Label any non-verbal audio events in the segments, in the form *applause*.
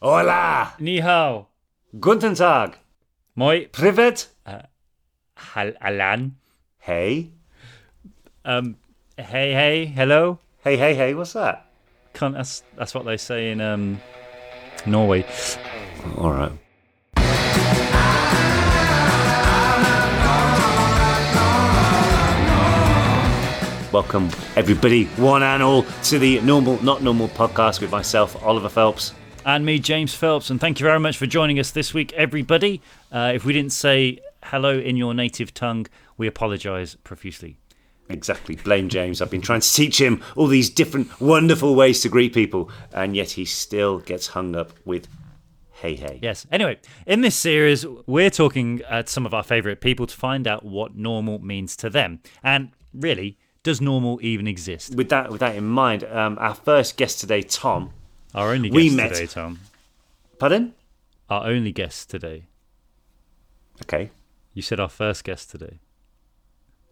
Hola! Ni hao. Guten Tag! Moi. Privet? Hal Alan. Hey? Um, hey, hey, hello. Hey, hey, hey, what's that? Can't, that's, that's what they say in um, Norway. Alright. Welcome, everybody, one and all, to the Normal Not Normal podcast with myself, Oliver Phelps. And me, James Phelps. And thank you very much for joining us this week, everybody. Uh, if we didn't say hello in your native tongue, we apologise profusely. Exactly, blame James. I've been trying to teach him all these different wonderful ways to greet people, and yet he still gets hung up with hey, hey. Yes. Anyway, in this series, we're talking at some of our favourite people to find out what normal means to them. And really, does normal even exist? With that, with that in mind, um, our first guest today, Tom. Our only guest We met- today, Tom. Pardon? Our only guest today. Okay. You said our first guest today.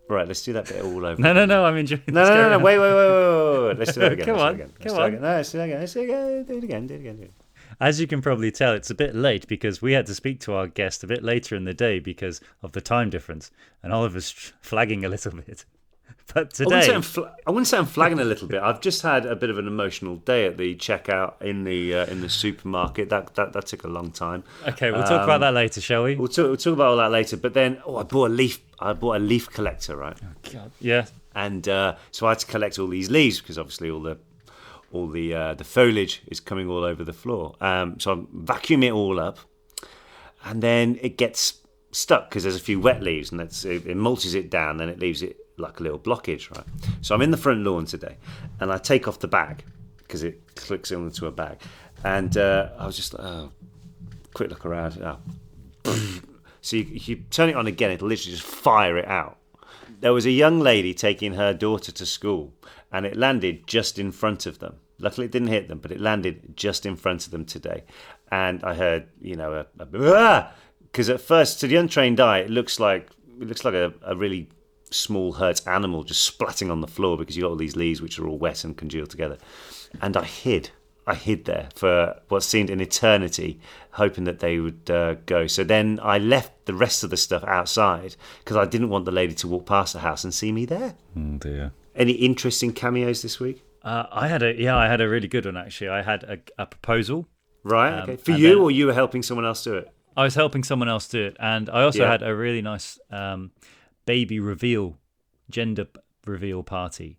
Right, let's do that bit all over. No, no, no. I'm enjoying. No, no, no, no. Wait, wait, wait, wait, wait. Let's do that *laughs* again. Come on, again. Come on. again. No, let's do it again. Let's do it again. Do it again. Do it again. Do it again. As you can probably tell, it's a bit late because we had to speak to our guest a bit later in the day because of the time difference, and Oliver's *laughs* flagging a little bit. But *laughs* I wouldn't, say I'm fl- I wouldn't say I'm flagging a little bit. I've just had a bit of an emotional day at the checkout in the uh, in the supermarket. That, that that took a long time. okay, we'll talk about that later, shall we? We'll talk, we'll talk about all that later. But then, oh, I bought a leaf. I bought a leaf collector, right? God, yeah, and uh, so I had to collect all these leaves because obviously all the all the uh, the foliage is coming all over the floor. Um, so I'm vacuuming it all up, and then it gets stuck because there's a few wet leaves, and that's it, it mulches it down, then it leaves it like a little blockage, right? So I'm in the front lawn today, and I take off the bag because it clicks into a bag, and uh, I was just like, oh, quick look around. Oh. *laughs* So you, you turn it on again, it'll literally just fire it out there was a young lady taking her daughter to school and it landed just in front of them. Luckily, it didn't hit them, but it landed just in front of them today. And I heard, you know, a because at first, to the untrained eye, it looks like it looks like a, a really small hurt animal just splatting on the floor because you got all these leaves which are all wet and congealed together. And I hid. I hid there for what seemed an eternity, hoping that they would uh, go. So then I left the rest of the stuff outside because I didn't want the lady to walk past the house and see me there. oh dear. Any interesting cameos this week? Uh, I had a yeah, I had a really good one actually. I had a, a proposal. Right, Um, okay. For you, then- or you were helping someone else do it? I was helping someone else do it, and I also Yeah. had a really nice um, baby reveal, gender reveal party.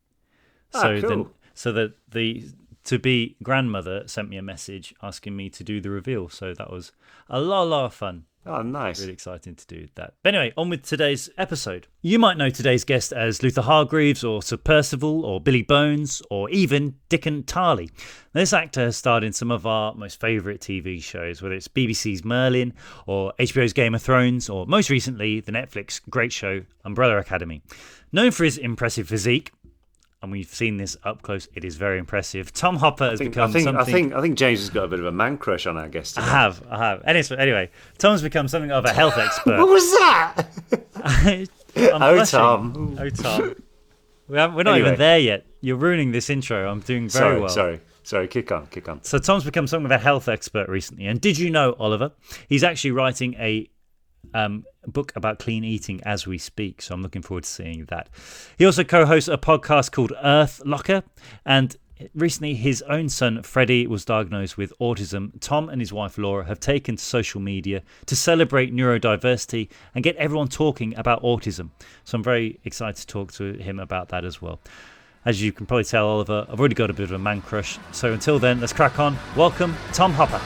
Ah, So then, so that the to be grandmother sent me a message asking me to do the reveal. So that was a lot, lot of fun. Oh, nice. Really exciting to do that. But anyway, on with today's episode. You might know today's guest as Luther Hargreaves or Sir Percival or Billy Bones or even Dickon Tarley. This actor has starred in some of our most favourite TV shows, whether it's BBC's Merlin or HBO's Game of Thrones or most recently the Netflix great show Umbrella Academy. Known for his impressive physique, and we've seen this up close, it is very impressive. Tom Hopper has I think, become I think, something. I think, I think James has got a bit of a man crush on our guest. I have, I have. Anyway, anyway, Tom's become something of a health expert. *laughs* What was that? *laughs* I'm Oh, blushing. Tom. Oh, Tom. We we're not Anyway. even there yet. You're ruining this intro. I'm doing very sorry, well. sorry, sorry. Kick on, kick on. So Tom's become something of a health expert recently. And did you know, Oliver? He's actually writing a um, book about clean eating as we speak. So I'm looking forward to seeing that. He also co-hosts a podcast called Earth Locker, and recently his own son Freddie was diagnosed with autism. Tom and his wife Laura have taken to social media to celebrate neurodiversity and get everyone talking about autism. So I'm very excited to talk to him about that as well. As you can probably tell, Oliver, I've already got a bit of a man crush. So until then, let's crack on. Welcome, Tom Hopper.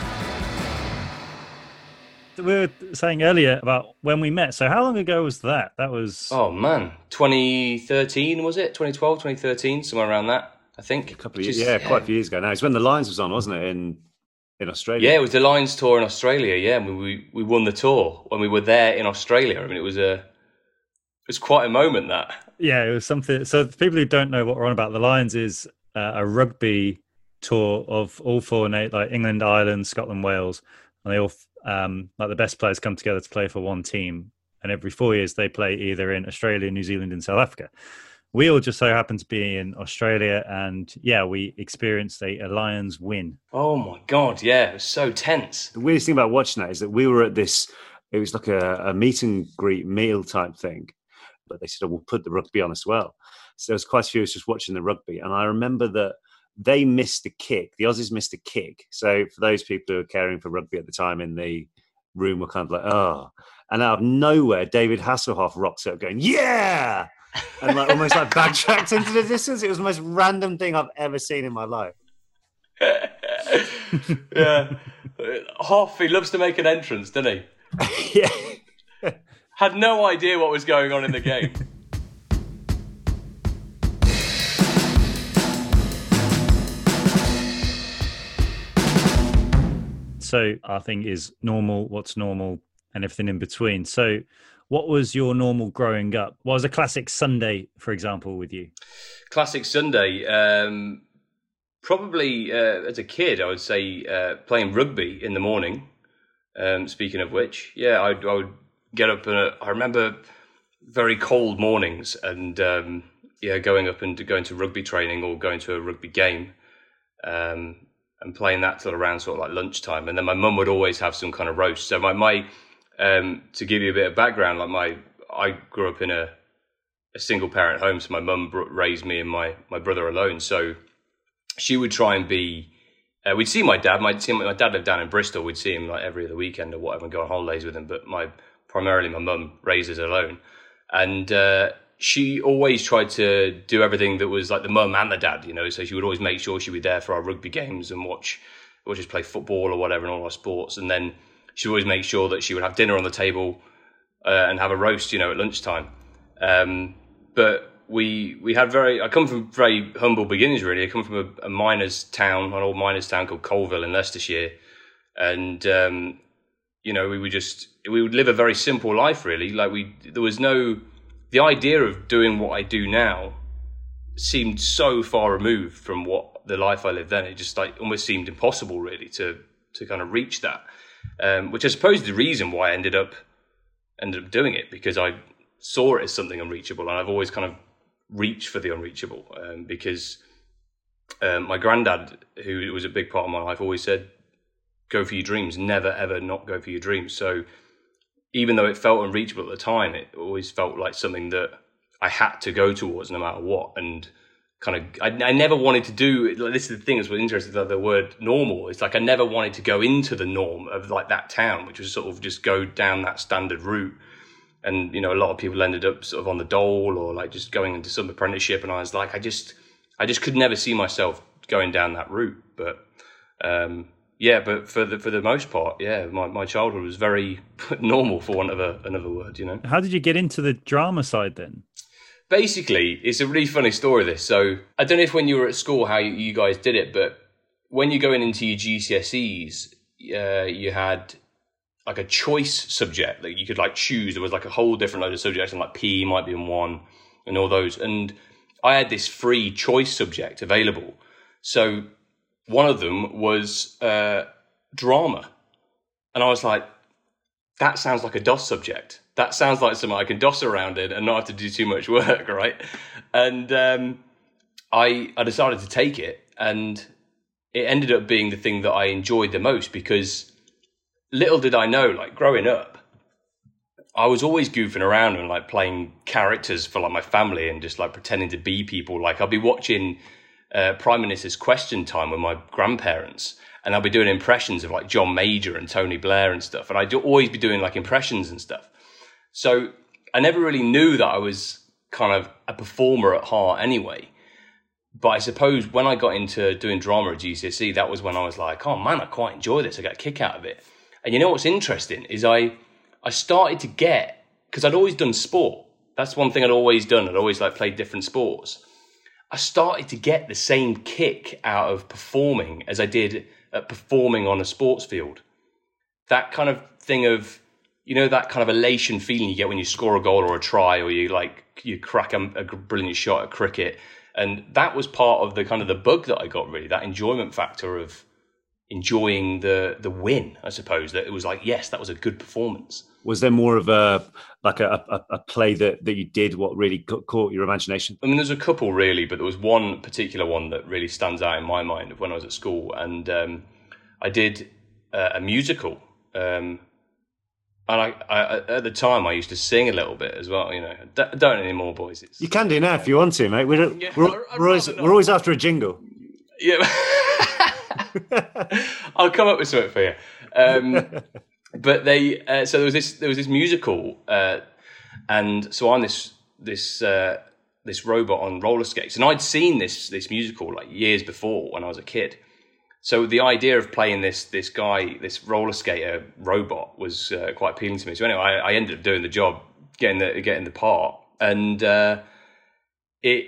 We were saying earlier about when we met. So how long ago was that? That was Oh man, 2013 was it? 2012, 2013, somewhere around that, I think. A couple of years, yeah, quite a few years ago now. It's when the Lions was on, wasn't it? In in Australia. Yeah, it was the Lions tour in Australia. Yeah, we, we we won the tour when we were there in Australia. I mean, it was a it was quite a moment that. Yeah, it was something. So, for people who don't know what we're on about, the Lions is uh, a rugby tour of all four, like England, Ireland, Scotland, Wales, and they all um, like the best players come together to play for one team. And every four years, they play either in Australia, New Zealand, and South Africa. We all just so happened to be in Australia, and yeah, we experienced a, a Lions win. Oh my god! Yeah, it was so tense. The weirdest thing about watching that is that we were at this. It was like a, a meet and greet meal type thing, but they said, "Oh, we'll put the rugby on as well." So there was quite a few of us just watching the rugby, and I remember that they missed a kick. The Aussies missed a kick. So for those people who were caring for rugby at the time in the room, were kind of like, "Oh," and out of nowhere, David Hasselhoff rocks up, going, "Yeah!" and like almost like backtracked into the distance. It was the most random thing I've ever seen in my life. *laughs* yeah, Hoff. He loves to make an entrance, doesn't he? *laughs* yeah. Had no idea what was going on in the game. So I think is normal, what's normal, and everything in between. So what was your normal growing up? What was a classic Sunday, for example, with you? Classic Sunday, um, probably uh, as a kid, I would say uh, playing rugby in the morning. Um, speaking of which, yeah, I, I would get up and uh, I remember very cold mornings and um, yeah, going up and going to rugby training or going to a rugby game. Um, and playing that till around sort of like lunchtime, and then my mum would always have some kind of roast. So my my um, to give you a bit of background, like my, I grew up in a, a single parent home, so my mum raised me and my my brother alone. So she would try and be. Uh, we'd see my dad. My, my dad lived down in Bristol. We'd see him like every other weekend or whatever, and go on holidays with him. But my primarily my mum raised us alone, and uh, she always tried to do everything that was like the mum and the dad. You know, so she would always make sure she'd be there for our rugby games and watch, or just play football or whatever and all our sports, and then she'd always make sure that she would have dinner on the table uh, and have a roast, you know, at lunchtime. Um, but we we had very. I come from very humble beginnings, really. I come from a, a miners' town, an old miners' town called Coalville in Leicestershire, and um, you know, we would just we would live a very simple life, really. Like we, there was no the idea of doing what I do now seemed so far removed from what the life I lived then. It just like almost seemed impossible, really, to to kind of reach that um, which I suppose is the reason why I ended up ended up doing it because I saw it as something unreachable, and I've always kind of reached for the unreachable um, because um, my granddad, who was a big part of my life, always said, "Go for your dreams. Never ever not go for your dreams." So even though it felt unreachable at the time, it always felt like something that I had to go towards no matter what, and kind of I, I, never wanted to do this is the thing that's what interesting the word normal. It's like i never wanted to go into the norm of like that town which was sort of just go down that standard route. And you know a lot of people ended up sort of on the dole or like just going into some apprenticeship. And i was like i just i just could never see myself going down that route. But um, yeah but for the for the most part yeah my, my childhood was very *laughs* normal for want of a, another word you know how did you get into the drama side then basically, it's a really funny story. This, so I don't know if when you were at school how you, you guys did it, but when you're going into your GCSEs, uh, you had like a choice subject that you could like choose. There was like a whole different load of subjects, and like P might be in one, and all those. And I had this free choice subject available. So one of them was uh, drama, and I was like, that sounds like a DOS subject that sounds like something I can DOS around in and not have to do too much *laughs* work, right? And um, I I decided to take it, and it ended up being the thing that I enjoyed the most because little did I know, like growing up, I was always goofing around and like playing characters for like my family and just like pretending to be people. Like I'll be watching uh, Prime Minister's Question Time with my grandparents, and I'll be doing impressions of like John Major and Tony Blair and stuff, and I'd always be doing like impressions and stuff. So I never really knew that I was kind of a performer at heart anyway. But I suppose when I got into doing drama at GCSE, that was when I was like, oh man, I quite enjoy this. I get a kick out of it. And you know what's interesting is I, I started to get, because I'd always done sport. That's one thing I'd always done. I'd always like played different sports. I started to get the same kick out of performing as I did at performing on a sports field. That kind of thing of you know that kind of elation feeling you get when you score a goal or a try or you like you crack a, a brilliant shot at cricket. And that was part of the kind of the bug that I got really that enjoyment factor of enjoying the the win I suppose. That it was like yes that was a good performance was there more of a like a, a, a, play that, that you did what really caught your imagination i mean there's a couple really but there was one particular one that really stands out in my mind of when i was at school and um, i did uh, a musical um, and I, I, at the time I used to sing a little bit as well. You know, don't anymore, boys. It's, you can do now if you want to, mate. We're, yeah, we're, we're always, we're always after a jingle. Yeah, *laughs* *laughs* I'll come up with something for you. Um, *laughs* but they uh, so there was this there was this musical, uh, and so I'm this this uh, this robot on roller skates, and I'd seen this this musical like years before when I was a kid. So the idea of playing this this guy, this roller skater robot, was uh, quite appealing to me. So anyway, I, I, ended up doing the job, getting the getting the part, and uh, it.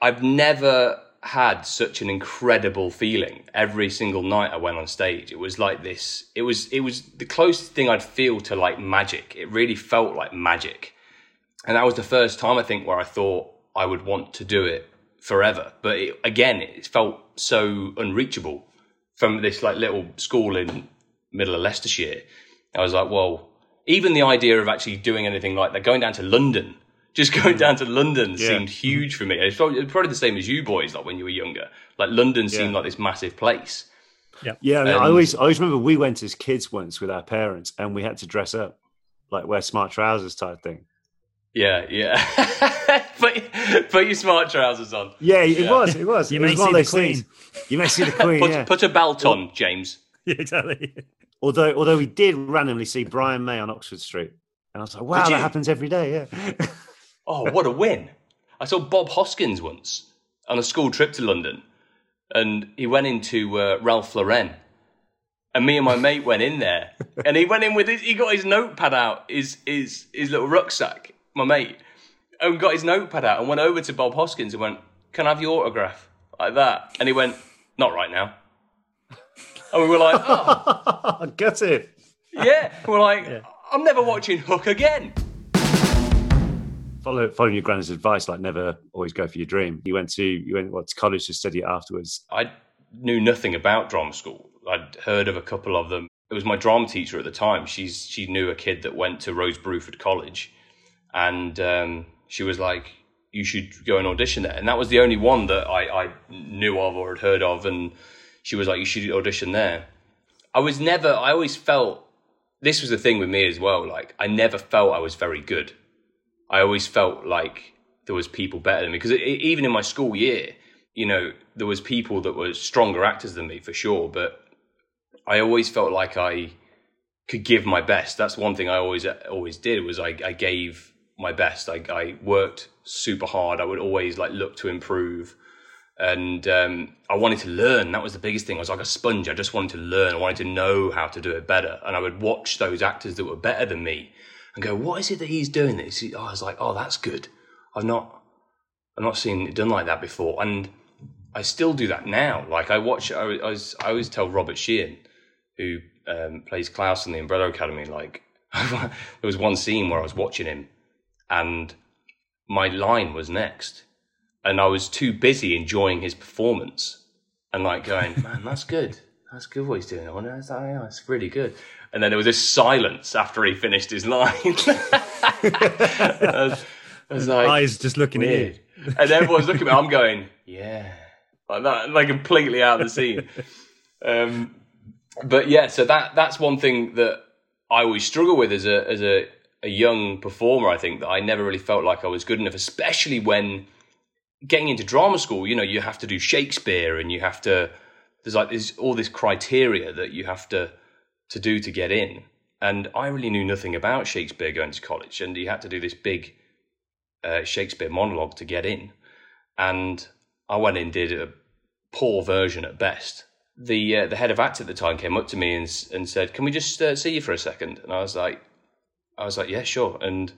I've never had such an incredible feeling every single night I went on stage. It was like this. It was it was the closest thing I'd feel to like magic. It really felt like magic, and that was the first time I think where I thought I would want to do it forever. But it, again, it felt so unreachable from this like little school in middle of Leicestershire. I was like, well, even the idea of actually doing anything like that, going down to London just going mm. down to London yeah. seemed mm-hmm. huge for me. It's probably, probably, the same as you boys, like when you were younger. Like London seemed like this massive place. Yeah, yeah. I, mean, I always, I always remember we went as kids once with our parents, and we had to dress up, like wear smart trousers type thing. Yeah, yeah. *laughs* put, put your smart trousers on. Yeah, it yeah. was. It was. You it may was see the queen. Things. You may see the queen. *laughs* put, yeah. put a belt on, James. *laughs* Yeah, exactly. Although, although we did randomly see Brian May on Oxford Street, and I was like, "Wow, that happens every day." Yeah. Oh, what a win. I saw Bob Hoskins once on a school trip to London, and he went into uh, Ralph Lauren. And me and my mate went in there, *laughs* and he went in with his, he got his notepad out, his, his, his little rucksack, my mate, and got his notepad out and went over to Bob Hoskins and went, Can I have your autograph? Like that. And he went, Not right now. And we were like, Oh. *laughs* Get it. Yeah. We're like, yeah. I'm never watching Hook again follow following your granddad's advice, like never always go for your dream. You went to you went what to college to study it afterwards. I knew nothing about drama school. I'd heard of a couple of them. It was my drama teacher at the time. She's she knew a kid that went to Rose Bruford College, and um, she was like, "You should go and audition there." And that was the only one that I, I knew of or had heard of. And she was like, "You should audition there." I was never. I always felt this was the thing with me as well. Like I never felt I was very good. I always felt like there was people better than me because even in my school year, you know, there was people that were stronger actors than me for sure, but I always felt like I could give my best. That's one thing I always always did was I, I gave my best. I, I worked super hard. I would always like look to improve, and um, I wanted to learn. That was the biggest thing. I was like a sponge. I just wanted to learn. I wanted to know how to do it better, and I would watch those actors that were better than me and go, what is it that he's doing this? Oh, I was like, oh, that's good. I've not, I've not seen it done like that before. And I still do that now. Like I watch, I, I, was, I always tell Robert Sheehan, who um, plays Klaus in the Umbrella Academy, like *laughs* there was one scene where I was watching him and my line was next. And I was too busy enjoying his performance and like going, man, that's good. That's good what he's doing. I wonder, that's, that's really good. And then there was this silence after he finished his line. I, was, I was like, eyes just looking weird. at you, and everyone's looking at me. I'm going, yeah, like that, like completely out of the scene. Um, but yeah, so that that's one thing that I always struggle with as a as a, a young performer. I think that I never really felt like I was good enough, especially when getting into drama school. You know, you have to do Shakespeare, and you have to. There's like there's all this criteria that you have to to do to get in. And I really knew nothing about Shakespeare going to college, and you had to do this big uh, Shakespeare monologue to get in. And I went in, did a poor version at best. The uh, the head of act at the time came up to me and and said, "Can we just uh, see you for a second? And I was like, I was like, "Yeah, sure." And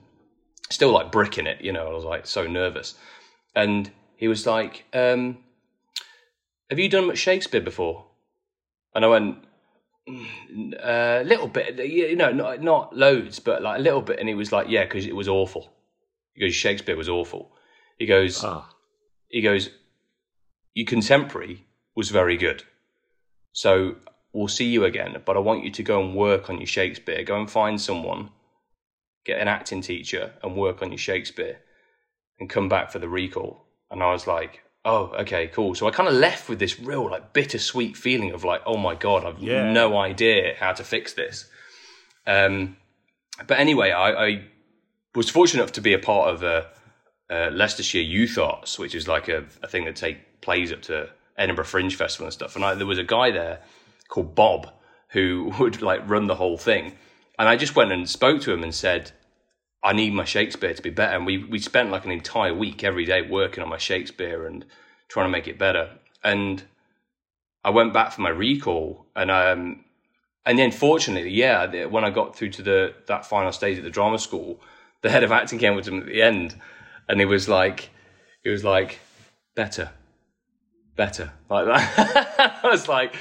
still like bricking it, you know. I was like so nervous, and he was like, um, "Have you done much Shakespeare before?" And I went, a uh, little bit, you know, not, not loads, but like a little bit. And he was like, yeah, because it was awful. He goes, Shakespeare was awful. He goes, oh. he goes, your contemporary was very good. So we'll see you again, but I want you to go and work on your Shakespeare. Go and find someone, get an acting teacher, and work on your Shakespeare, and come back for the recall. And I was like, oh, okay, cool. So I kind of left with this real, like, bittersweet feeling of like, oh my god, I've yeah. no idea how to fix this. Um, but anyway, I, I, was fortunate enough to be a part of a, a Leicestershire Youth Arts, which is like a, a thing that take plays up to Edinburgh Fringe Festival and stuff. And I, there was a guy there called Bob who *laughs* would like run the whole thing. And I just went and spoke to him and said, I need my Shakespeare to be better. And we, we spent like an entire week every day working on my Shakespeare and trying to make it better. And I went back for my recall and um and then fortunately, yeah, when I got through to the that final stage at the drama school, the head of acting came with him at the end and he was like he was like, better. Better. Like that. *laughs* I was like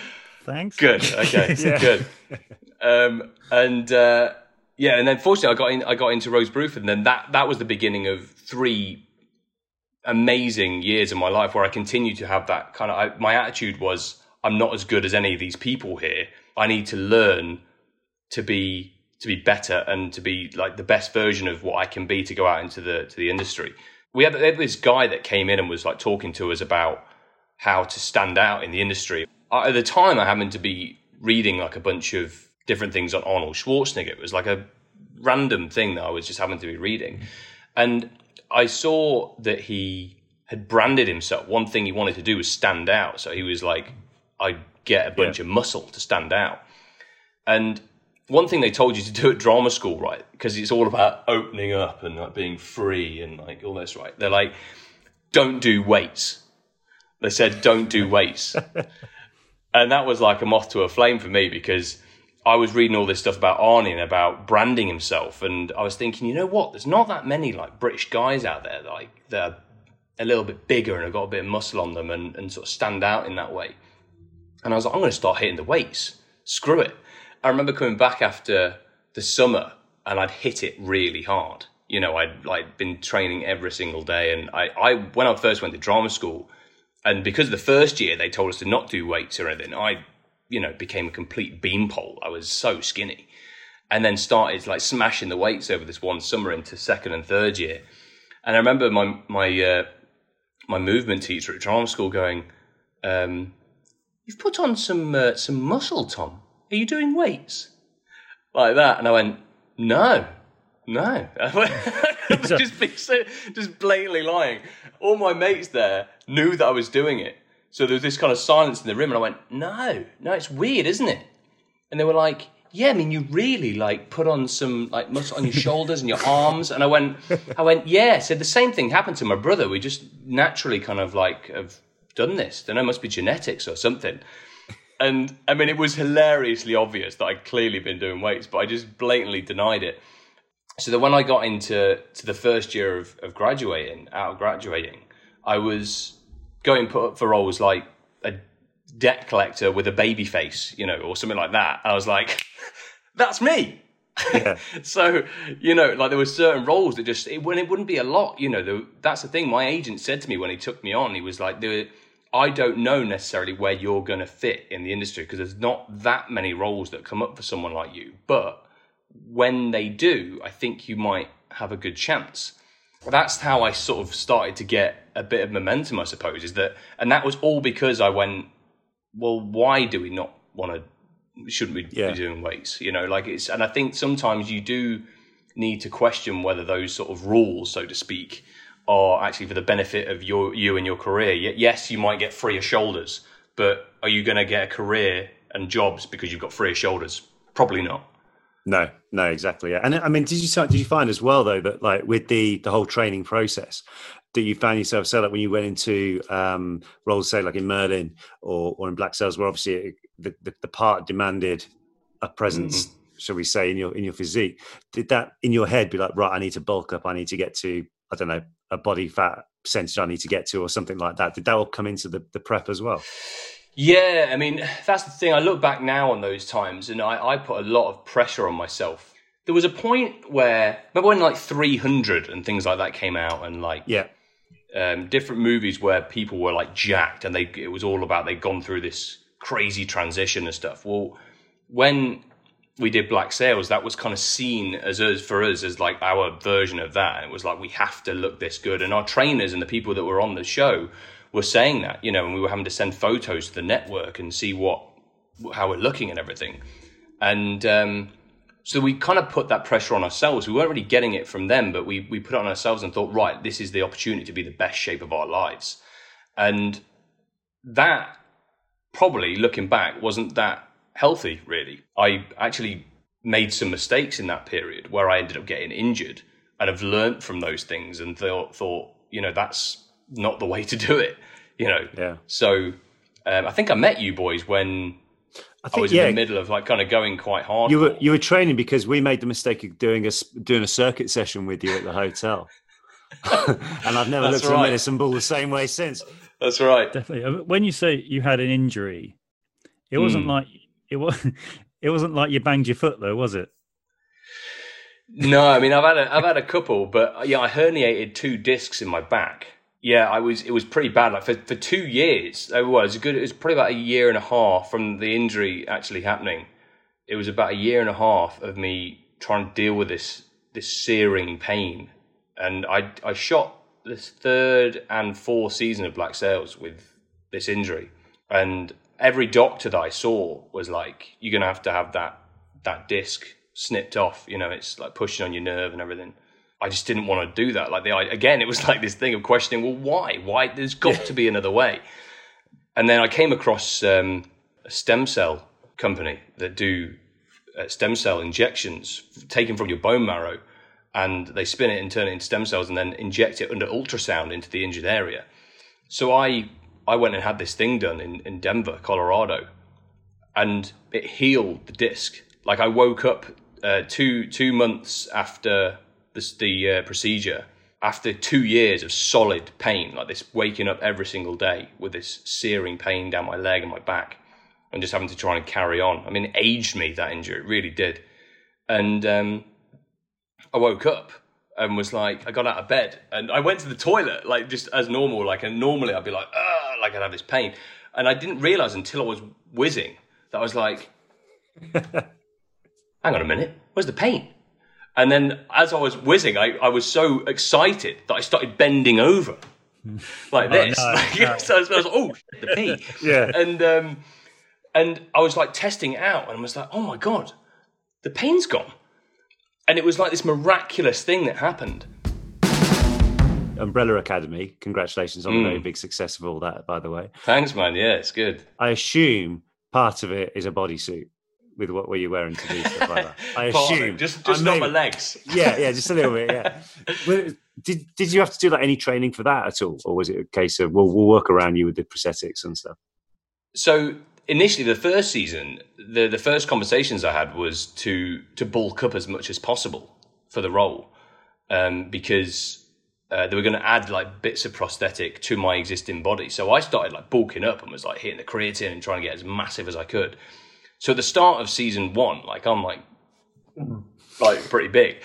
Thanks. Good. Okay. *laughs* yeah. Good. Um and uh yeah, and then fortunately, I got in. I got into Rose Bruford, and then that that was the beginning of three amazing years of my life where I continued to have that kind of. I, my attitude was, I'm not as good as any of these people here. I need to learn to be to be better and to be like the best version of what I can be to go out into the to the industry. We had, had this guy that came in and was like talking to us about how to stand out in the industry. I, at the time, I happened to be reading like a bunch of different things on Arnold Schwarzenegger. It was like a random thing that I was just having to be reading. And I saw that he had branded himself. One thing he wanted to do was stand out. So he was like, I get a bunch yeah. of muscle to stand out. And one thing they told you to do at drama school, right? Because it's all about opening up and like being free and like all this, right? They're like, don't do weights. They said, don't do weights. *laughs* and that was like a moth to a flame for me because I was reading all this stuff about Arnie and about branding himself, and I was thinking, you know what? There's not that many like British guys out there like that are a little bit bigger and have got a bit of muscle on them and, and sort of stand out in that way. And I was like, I'm going to start hitting the weights. Screw it. I remember coming back after the summer and I'd hit it really hard. You know, I'd like been training every single day, and I, I when I first went to drama school, and because the first year they told us to not do weights or anything, I you know, became a complete beanpole. I was so skinny. And then started like smashing the weights over this one summer into second and third year. And I remember my my uh, my movement teacher at drama school going, um, "You've put on some uh, some muscle, Tom. Are you doing weights?" Like that, and I went, "No, no." *laughs* *laughs* just being so, just blatantly lying. All my mates there knew that I was doing it, so there was this kind of silence in the room, and I went, "No, no, it's weird, isn't it?" And they were like, "Yeah, I mean, you really like put on some like muscle on your *laughs* shoulders and your arms." And I went, "I went, yeah." So the same thing happened to my brother. We just naturally kind of like have done this. Then it must be genetics or something. And I mean, it was hilariously obvious that I'd clearly been doing weights, but I just blatantly denied it. So that when I got into to the first year of, of graduating, out of graduating, I was going put up for roles like a debt collector with a baby face, you know, or something like that. I was like, *laughs* that's me. Yeah. *laughs* so you know, like there were certain roles that just it, when it wouldn't be a lot. You know, the, that's the thing. My agent said to me when he took me on, he was like, "I don't know necessarily where you're going to fit in the industry because there's not that many roles that come up for someone like you, but when they do, I think you might have a good chance." That's how I sort of started to get a bit of momentum, I suppose, is that, and that was all because I went, well, why do we not want to, shouldn't we yeah. be doing weights? You know, like it's, and I think sometimes you do need to question whether those sort of rules, so to speak, are actually for the benefit of your, you and your career. Yes, you might get freer shoulders, but are you going to get a career and jobs because you've got freer shoulders? Probably not. No, no, exactly. Yeah. And I mean, did you did you find as well though that like with the the whole training process, that you found yourself so like when you went into um, roles, say like in Merlin or, or in Black Sails, where obviously the, the, the part demanded a presence, mm-hmm. shall we say, in your in your physique. Did that in your head be like, right, I need to bulk up, I need to get to, I don't know, a body fat percentage I need to get to, or something like that? Did that all come into the, the prep as well? Yeah, I mean, that's the thing. I look back now on those times and I, I put a lot of pressure on myself. There was a point where, remember when like 300 and things like that came out and like Yeah. Um, different movies where people were like jacked and they it was all about they'd gone through this crazy transition and stuff. Well, when we did Black Sails, that was kind of seen as us for us as like our version of that. It was like we have to look this good, and our trainers and the people that were on the show were saying that, you know, and we were having to send photos to the network and see what how we're looking and everything, and. Um, so we kind of put that pressure on ourselves. We weren't really getting it from them, but we, we put it on ourselves and thought, right, this is the opportunity to be the best shape of our lives. And that probably looking back wasn't that healthy, really. I actually made some mistakes in that period where I ended up getting injured and have learnt from those things and thought, thought you know, that's not the way to do it, you know. Yeah. So um, I think I met you boys when I I was yeah, in the middle of like kind of going quite hard. you were you were training because we made the mistake of doing a s- doing a circuit session with you at the hotel, *laughs* and I've never That's looked at right. a medicine ball the same way since. That's right. Definitely. Uh, When you say you had an injury, it wasn't Hmm. like it was. *laughs* It wasn't like you banged your foot, though, was it? No, I mean I've had a, I've had a couple, but yeah, I herniated two discs in my back. Yeah, I was it was pretty bad. Like for, for two years, it was good. It was probably about a year and a half from the injury actually happening. It was about a year and a half of me trying to deal with this this searing pain, and I I shot this third and fourth season of Black Sails with this injury, and every doctor that I saw was like, "You're gonna have to have that that disc snipped off. You know, it's like pushing on your nerve and everything." I just didn't want to do that. Like the I- again, it was *laughs* like this thing of questioning, well, why? Why? There's got to be another way. And then I came across um, a stem cell company that do uh, stem cell injections taken from your bone marrow, and they spin it and turn it into stem cells, and then inject it under ultrasound into the injured area. So I I went and had this thing done in, in Denver, Colorado, and it healed the disc. Like I woke up uh, two two months after this, the uh, procedure, after two years of solid pain, like this, waking up every single day with this searing pain down my leg and my back, and just having to try and carry on. I mean, it aged me that injury, it really did. And um, I woke up and was like, I got out of bed and I went to the toilet, like just as normal. Like, and normally I'd be like, ah, like I'd have this pain. And I didn't realize until I was whizzing that I was like, *laughs* hang on a minute, where's the pain? And then as I was whizzing, I, I was so excited that I started bending over *laughs* like this. *laughs* no, Like, *laughs* no. so I was, I was like, oh, the pee. Yeah. And, um, and I was like testing it out and I was like, oh my God, the pain's gone. And it was like this miraculous thing that happened. Umbrella Academy. Congratulations on a Mm. very big success of all that, by the way. Thanks, man. Yeah, it's good. I assume part of it is a bodysuit with what were you wearing to do *laughs* stuff like that. I assume. just just I not my legs. *laughs* Yeah, yeah, just a little bit. Yeah. *laughs* Did did you have to do like any training for that at all, or was it a case of well, we'll work around you with the prosthetics and stuff? So initially, the first season, the the first conversations I had was to to bulk up as much as possible for the role, um, because uh, they were going to add like bits of prosthetic to my existing body. So I started like bulking up and was like hitting the creatine and trying to get as massive as I could. So the start of season one, like I'm like like pretty big,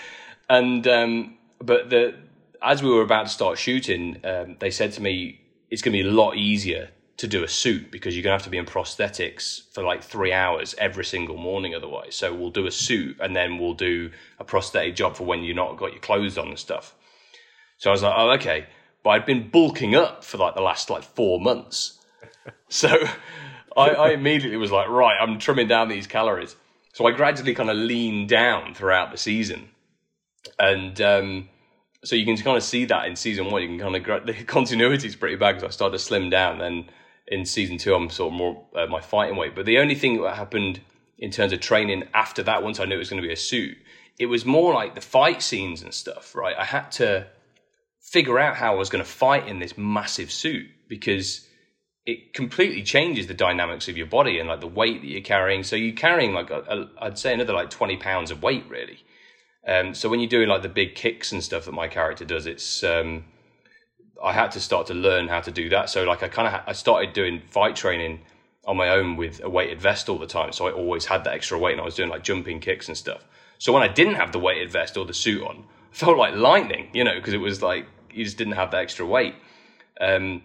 and um, but the as we were about to start shooting, um, they said to me it's going to be a lot easier to do a suit because you're going to have to be in prosthetics for like three hours every single morning otherwise. So we'll do a suit and then we'll do a prosthetic job for when you're not got your clothes on and stuff. So I was like, oh, okay. But I'd been bulking up for like the last like four months. *laughs* So I, I immediately was like, right, I'm trimming down these calories. So I gradually kind of leaned down throughout the season. And um, so you can kind of see that in season one. You can kind of, gra- *laughs* the continuity is pretty bad because I started to slim down. Then in season two, I'm sort of more uh, my fighting weight. But the only thing that happened in terms of training after that, once I knew it was going to be a suit, it was more like the fight scenes and stuff, right? I had to figure out how I was going to fight in this massive suit because it completely changes the dynamics of your body and like the weight that you're carrying. So you're carrying like I'd say another like 20 pounds of weight really. Um, so when you're doing like the big kicks and stuff that my character does, it's um, I had to start to learn how to do that. So like I kind of ha- I started doing fight training on my own with a weighted vest all the time, so I always had that extra weight, and I was doing like jumping kicks and stuff. So when I didn't have the weighted vest or the suit on, I felt like lightning, you know, because it was like you just didn't have that extra weight. Um,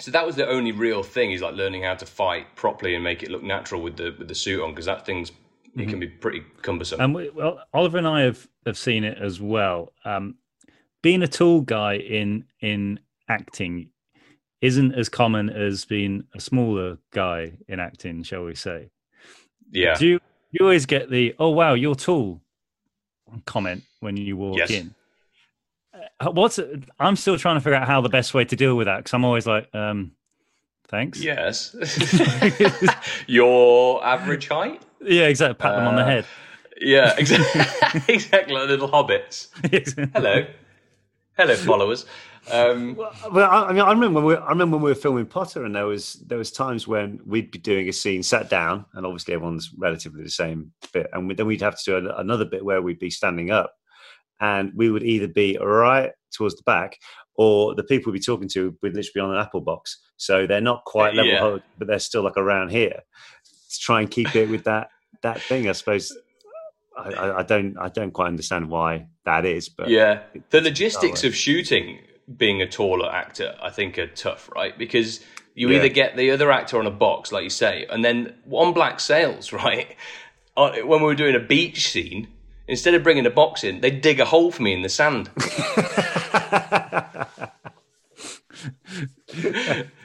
so that was the only real thing is like learning how to fight properly and make it look natural with the with the suit on because that thing's it can be pretty cumbersome. And we, well, Oliver and I have, have seen it as well. Um, being a tall guy in in acting isn't as common as being a smaller guy in acting, shall we say? yeah, Do you, you always get the "Oh wow, you're tall" comment when you walk Yes. in? Uh, What's I'm still trying to figure out how the best way to deal with that because I'm always like, um, "Thanks." yes. *laughs* *laughs* Your average height? yeah, exactly. Pat them on the Uh, head. Yeah, *laughs* exactly. exactly like little hobbits. Hello, hello, followers. Um, Well, I, I mean, I remember when we, I remember when we were filming Potter, and there was there was times when we'd be doing a scene, sat down, and obviously everyone's relatively the same bit, and we, then we'd have to do an- another bit where we'd be standing up, and we would either be right towards the back, or the people we'd be talking to would literally be on an apple box, so they're not quite level, Yeah. but they're still like around here, to try and keep it with that that thing. I suppose I, I, I don't I don't quite understand why that is, but yeah, the logistics of shooting being a taller actor, I think, are tough, right? Because you Yeah. either get the other actor on a box, like you say, and then on Black Sails, *laughs* right? uh, When we were doing a beach scene, instead of bringing a box in, they dig a hole for me in the sand. *laughs*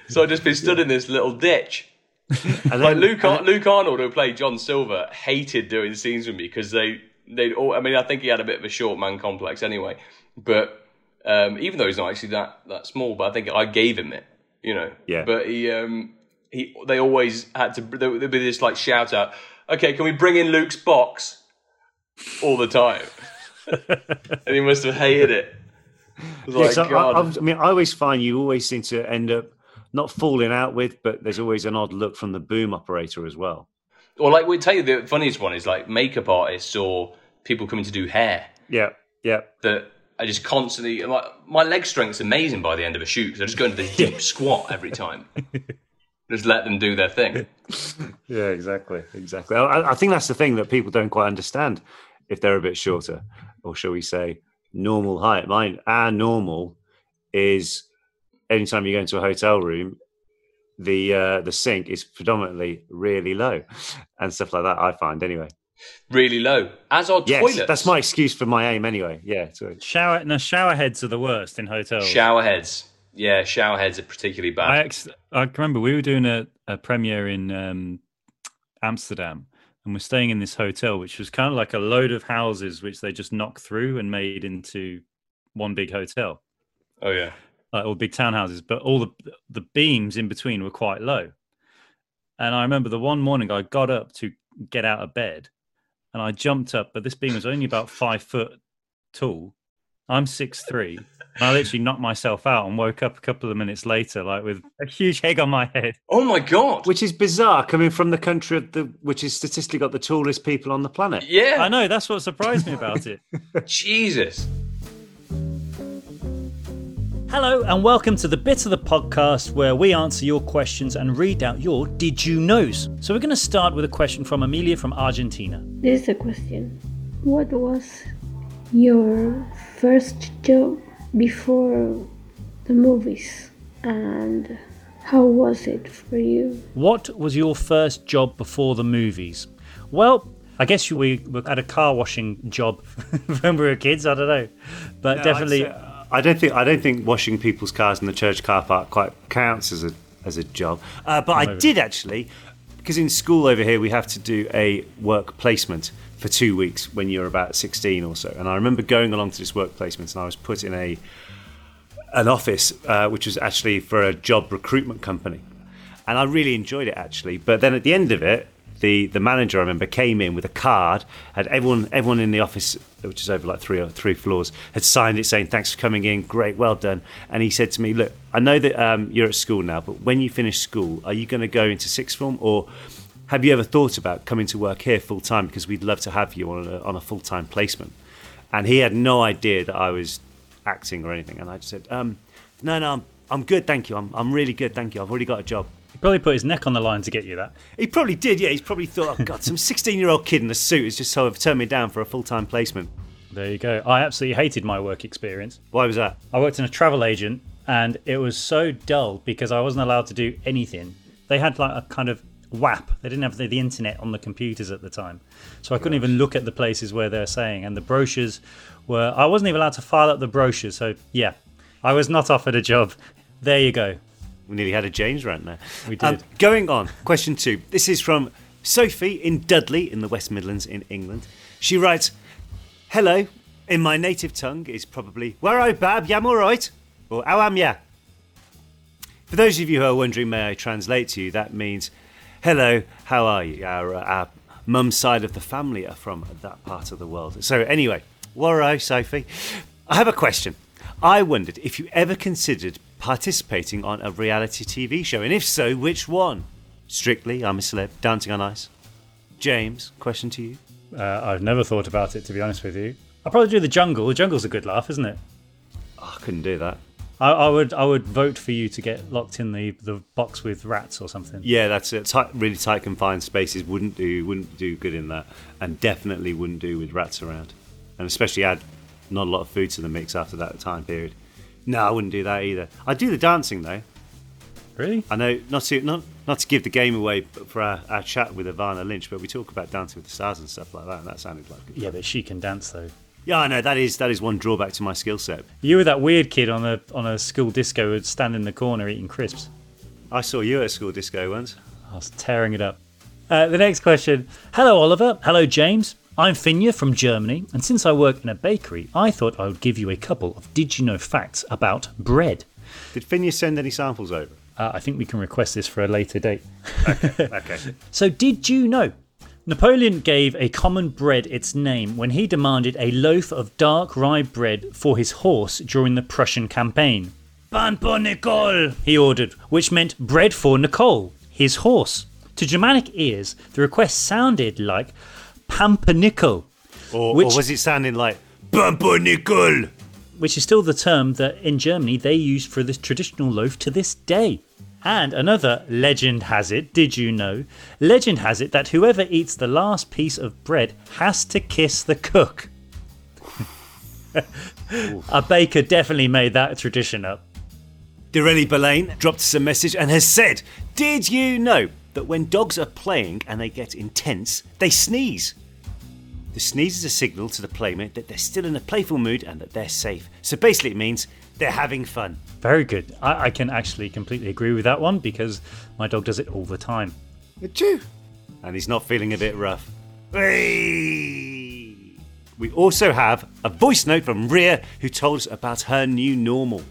so I'd just been stood in this little ditch. *laughs* and Like Luke, Ar- Luke Arnold, who played John Silver, hated doing scenes with me because they they. all I mean, I think he had a bit of a short man complex anyway. But um, even though he's not actually that that small, but I think I gave him it, you know. Yeah. But he um he they always had to there would be this like shout out. Okay, can we bring in Luke's box all the time? and he must have hated it. Yeah, like, 'cause I-. I, I mean, I always find you always seem to end up not falling out with, but there's always an odd look from the boom operator as well. Or like we tell you, the funniest one is like makeup artists or people coming to do hair. Yeah, yeah, that I just constantly like my leg strength's amazing by the end of a shoot because I just go into this *laughs* deep squat every time. *laughs* just let them do their thing. *laughs* yeah, exactly, exactly. I, I think that's the thing that people don't quite understand if they're a bit shorter, or shall we say, normal height. Mine, our normal is anytime you go into a hotel room, the uh, the sink is predominantly really low, and stuff like that. I find anyway. Really low, as are Yes, toilets. that's my excuse for my aim anyway. Yeah, so Shower no shower heads are the worst in hotels. shower heads. Yeah, shower heads are particularly bad. I ex- I remember we were doing a, a premiere in um, Amsterdam, and we're staying in this hotel, which was kind of like a load of houses which they just knocked through and made into one big hotel, oh yeah, like all big townhouses. But all the the beams in between were quite low. And I remember the one morning I got up to get out of bed, and I jumped up, but this beam was only about five foot tall. I'm six three. I literally knocked myself out and woke up a couple of minutes later, like with a huge egg on my head. oh my god. which is bizarre coming from the country of the which is statistically got the tallest people on the planet. yeah, I know that's what surprised me about it. *laughs* Jesus. Hello, and welcome to the bit of the podcast where we answer your questions and read out your Did You Knows. So, we're going to start with a question from Amelia from Argentina. This is a question. What was your first job before the movies? And how was it for you? What was your first job before the movies? Well, I guess we were at a car washing job *laughs* when we were kids. I don't know, but definitely. I don't think I don't think washing people's cars in the church car park quite counts as a as a job. Uh, but I did actually, because in school over here we have to do a work placement for two weeks when you're about sixteen or so. And I remember going along to this work placement, and I was put in a an office uh, which was actually for a job recruitment company, and I really enjoyed it actually. But then at the end of it, the the manager I remember came in with a card, had everyone everyone in the office, which is over like three or three floors, had signed it saying thanks for coming in, great, well done. And he said to me, look, I know that um, you're at school now, but when you finish school, are you going to go into sixth form or have you ever thought about coming to work here full time because we'd love to have you on a, on a full time placement? And he had no idea that I was acting or anything. And I just said, um, no, no, I'm, I'm good, thank you. I'm, I'm really good, thank you. I've already got a job. He probably put his neck on the line to get you that. He probably did, yeah. He's probably thought, oh, God, some *laughs* 16 year old kid in a suit has just sort of turned me down for a full time placement. There you go. I absolutely hated my work experience. Why was that? I worked in a travel agent and it was so dull because I wasn't allowed to do anything. They had like a kind of WAP. They didn't have the, the internet on the computers at the time. So I couldn't even look at the places where they're saying. And the brochures were, I wasn't even allowed to file up the brochures. So yeah, I was not offered a job. There you go. We nearly had a James rant there. We Um, did. going on, question two. This is from Sophie in Dudley in the West Midlands in England. She writes, Hello, in my native tongue is probably, Where I bab, yam alright? Or how am ya? For those of you who are wondering, may I translate to you, that means, Hello, how are you? Our, uh, our mum's side of the family are from that part of the world. So, anyway, Warro, Sophie. I have a question. I wondered if you ever considered participating on a reality TV show, and if so, which one? Strictly, I'm a celeb, dancing on ice. James, question to you. Uh, I've never thought about it, to be honest with you. I'll probably do the jungle. The jungle's a good laugh, isn't it? Oh, I couldn't do that. I, I would I would vote for you to get locked in the, the box with rats or something. Yeah, that's it. Tight, really tight confined spaces wouldn't do wouldn't do good in that, and definitely wouldn't do with rats around, and especially add not a lot of food to the mix after that time period. No, I wouldn't do that either. I'd do the dancing though. Really? I know not to not not to give the game away for our, our chat with Evanna Lynch, but we talk about Dancing with the Stars and stuff like that, and that sounded like good. Yeah, but she can dance though. Yeah, I know that is that is one drawback to my skill set. You were that weird kid on a on a school disco who'd stand in the corner eating crisps. I saw you at a school disco once. I was tearing it up. Uh, the next question. Hello, Oliver. Hello, James. I'm Finja from Germany, and since I work in a bakery, I thought I would give you a couple of did you know facts about bread. Did Finja send any samples over? Uh, I think we can request this for a later date. Okay. *laughs* So, did you know? Napoleon gave a common bread its name when he demanded a loaf of dark rye bread for his horse during the Prussian campaign. Pain pour Nicole, he ordered, which meant bread for Nicole, his horse. To Germanic ears, the request sounded like pampernickel, Or, Which- or was it sounding like Pumpernickel? which is still the term that in Germany they use for this traditional loaf to this day. And another legend has it, did you know? Legend has it that whoever eats the last piece of bread has to kiss the cook. *laughs* a baker definitely made that tradition up. Direlli Belaine dropped us a message and has said, Did you know that when dogs are playing and they get intense, they sneeze? The sneeze is a signal to the playmate that they're still in a playful mood and that they're safe. So basically, it means they're having fun. Very good. I, I can actually completely agree with that one because my dog does it all the time. Achoo. And he's not feeling a bit rough. We also have a voice note from Ria who told us about her new normal.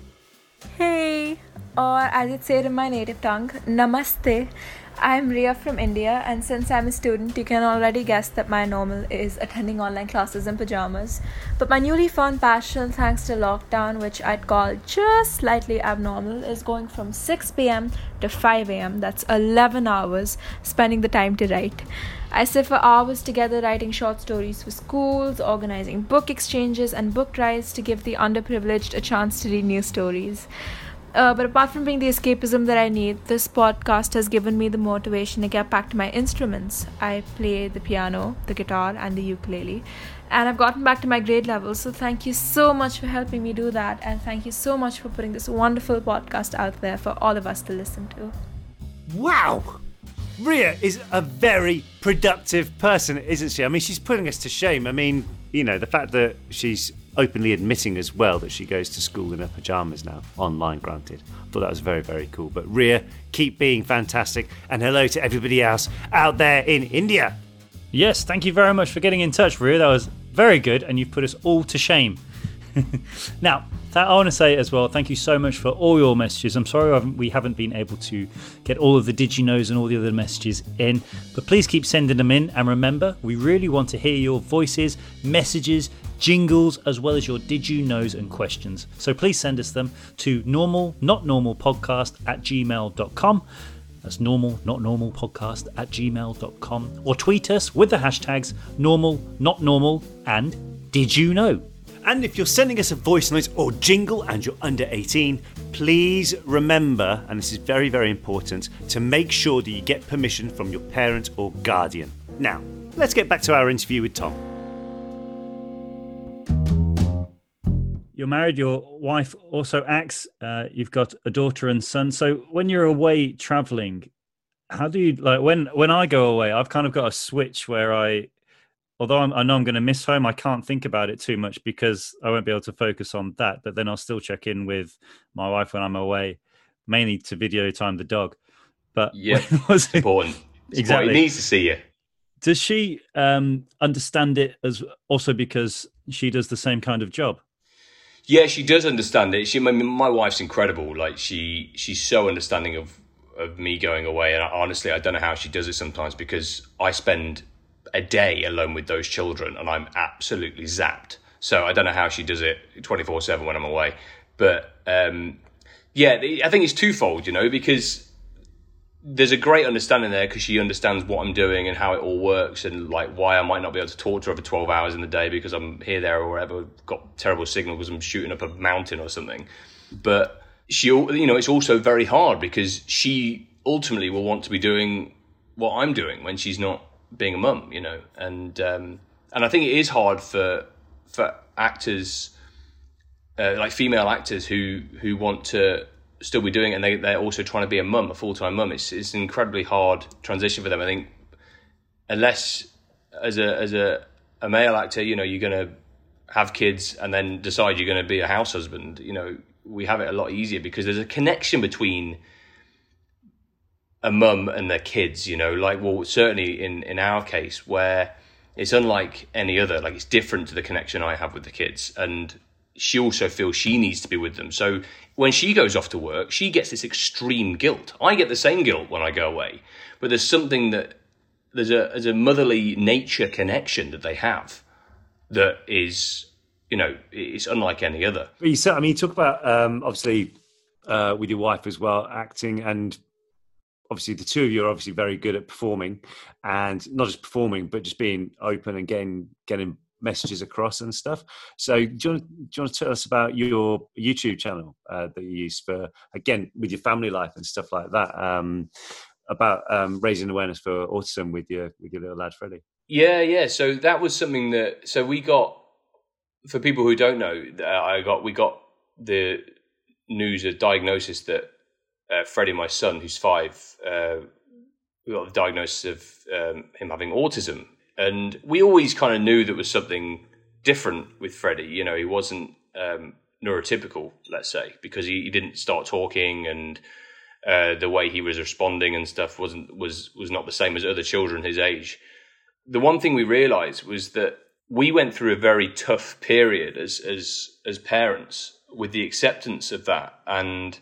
Hey, or as it's said in my native tongue, Namaste. I'm Ria from India, and since I'm a student, you can already guess that my normal is attending online classes in pajamas. But my newly found passion, thanks to lockdown, which I'd call just slightly abnormal, is going from 6 pm to 5 am. That's 11 hours spending the time to write. I sit for hours together writing short stories for schools, organizing book exchanges and book drives to give the underprivileged a chance to read new stories. Uh, but apart from being the escapism that I need, this podcast has given me the motivation to get back to my instruments. I play the piano, the guitar, and the ukulele. And I've gotten back to my grade level. So thank you so much for helping me do that. And thank you so much for putting this wonderful podcast out there for all of us to listen to. Wow! Ria is a very productive person, isn't she? I mean, she's putting us to shame. I mean, you know, the fact that she's openly admitting as well that she goes to school in her pajamas now, online, granted. I thought that was very, very cool. But Ria, keep being fantastic, and hello to everybody else out there in India. Yes, thank you very much for getting in touch, Ria. That was very good, and you've put us all to shame. *laughs* now, that I want to say as well, thank you so much for all your messages. I'm sorry we haven't been able to get all of the Did Knows and all the other messages in, but please keep sending them in. And remember, we really want to hear your voices, messages, jingles, as well as your Did You Knows and questions. So please send us them to normal, not normal podcast at gmail.com. That's normal, not normal podcast at gmail.com. Or tweet us with the hashtags normal, not normal, and did you know? And if you're sending us a voice note or jingle and you're under 18, please remember, and this is very, very important, to make sure that you get permission from your parent or guardian. Now, let's get back to our interview with Tom. You're married. Your wife also acts. Uh, you've got a daughter and son. So when you're away traveling, how do you like when when I go away? I've kind of got a switch where I, although I'm, i know I'm going to miss home, I can't think about it too much because I won't be able to focus on that. But then I'll still check in with my wife when I'm away, mainly to video time the dog. But *laughs* yeah, it's important. It's exactly, important. needs to see you. Does she um, understand it as also because she does the same kind of job? Yeah, she does understand it. She, my, my wife's incredible. Like she, she's so understanding of of me going away. And I, honestly, I don't know how she does it sometimes because I spend a day alone with those children and I'm absolutely zapped. So I don't know how she does it twenty four seven when I'm away. But um, yeah, I think it's twofold. You know, because there's a great understanding there because she understands what I'm doing and how it all works and like why I might not be able to talk to her for 12 hours in the day because I'm here, there, or wherever. Got terrible signal because I'm shooting up a mountain or something. But she, you know, it's also very hard because she ultimately will want to be doing what I'm doing when she's not being a mum, you know, and um, and I think it is hard for for actors, uh, like female actors who who want to still be doing it and they, they're also trying to be a mum, a full time mum. It's, it's an incredibly hard transition for them. I think unless as a, as a, a male actor, you know, you're to have kids and then decide you're to be a house husband, you know, we have it a lot easier because there's a connection between a mum and their kids, you know, like, well, certainly in, in our case where it's unlike any other, like it's different to the connection I have with the kids. And she also feels she needs to be with them. So when she goes off to work, she gets this extreme guilt. I get the same guilt when I go away, but there's something that there's a there's a motherly nature connection that they have that is you know it's unlike any other. But you said, I mean, you talk about um, obviously uh, with your wife as well, acting and. Obviously, the two of you are obviously very good at performing, and not just performing, but just being open and getting getting messages across and stuff. So, do you, want, do you want to tell us about your YouTube channel uh, that you use for, again, with your family life and stuff like that? Um, about um, raising awareness for autism with your with your little lad Freddie. Yeah, yeah. So that was something that so we got for people who don't know. Uh, I got we got the news, a diagnosis that uh, Freddie, my son, who's five, uh, we got the diagnosis of um, him having autism, and we always kind of knew there was something different with Freddie. You know, he wasn't um, neurotypical, let's say, because he, he didn't start talking and uh, the way he was responding and stuff wasn't was was not the same as other children his age. The one thing we realized was that we went through a very tough period as as as parents with the acceptance of that and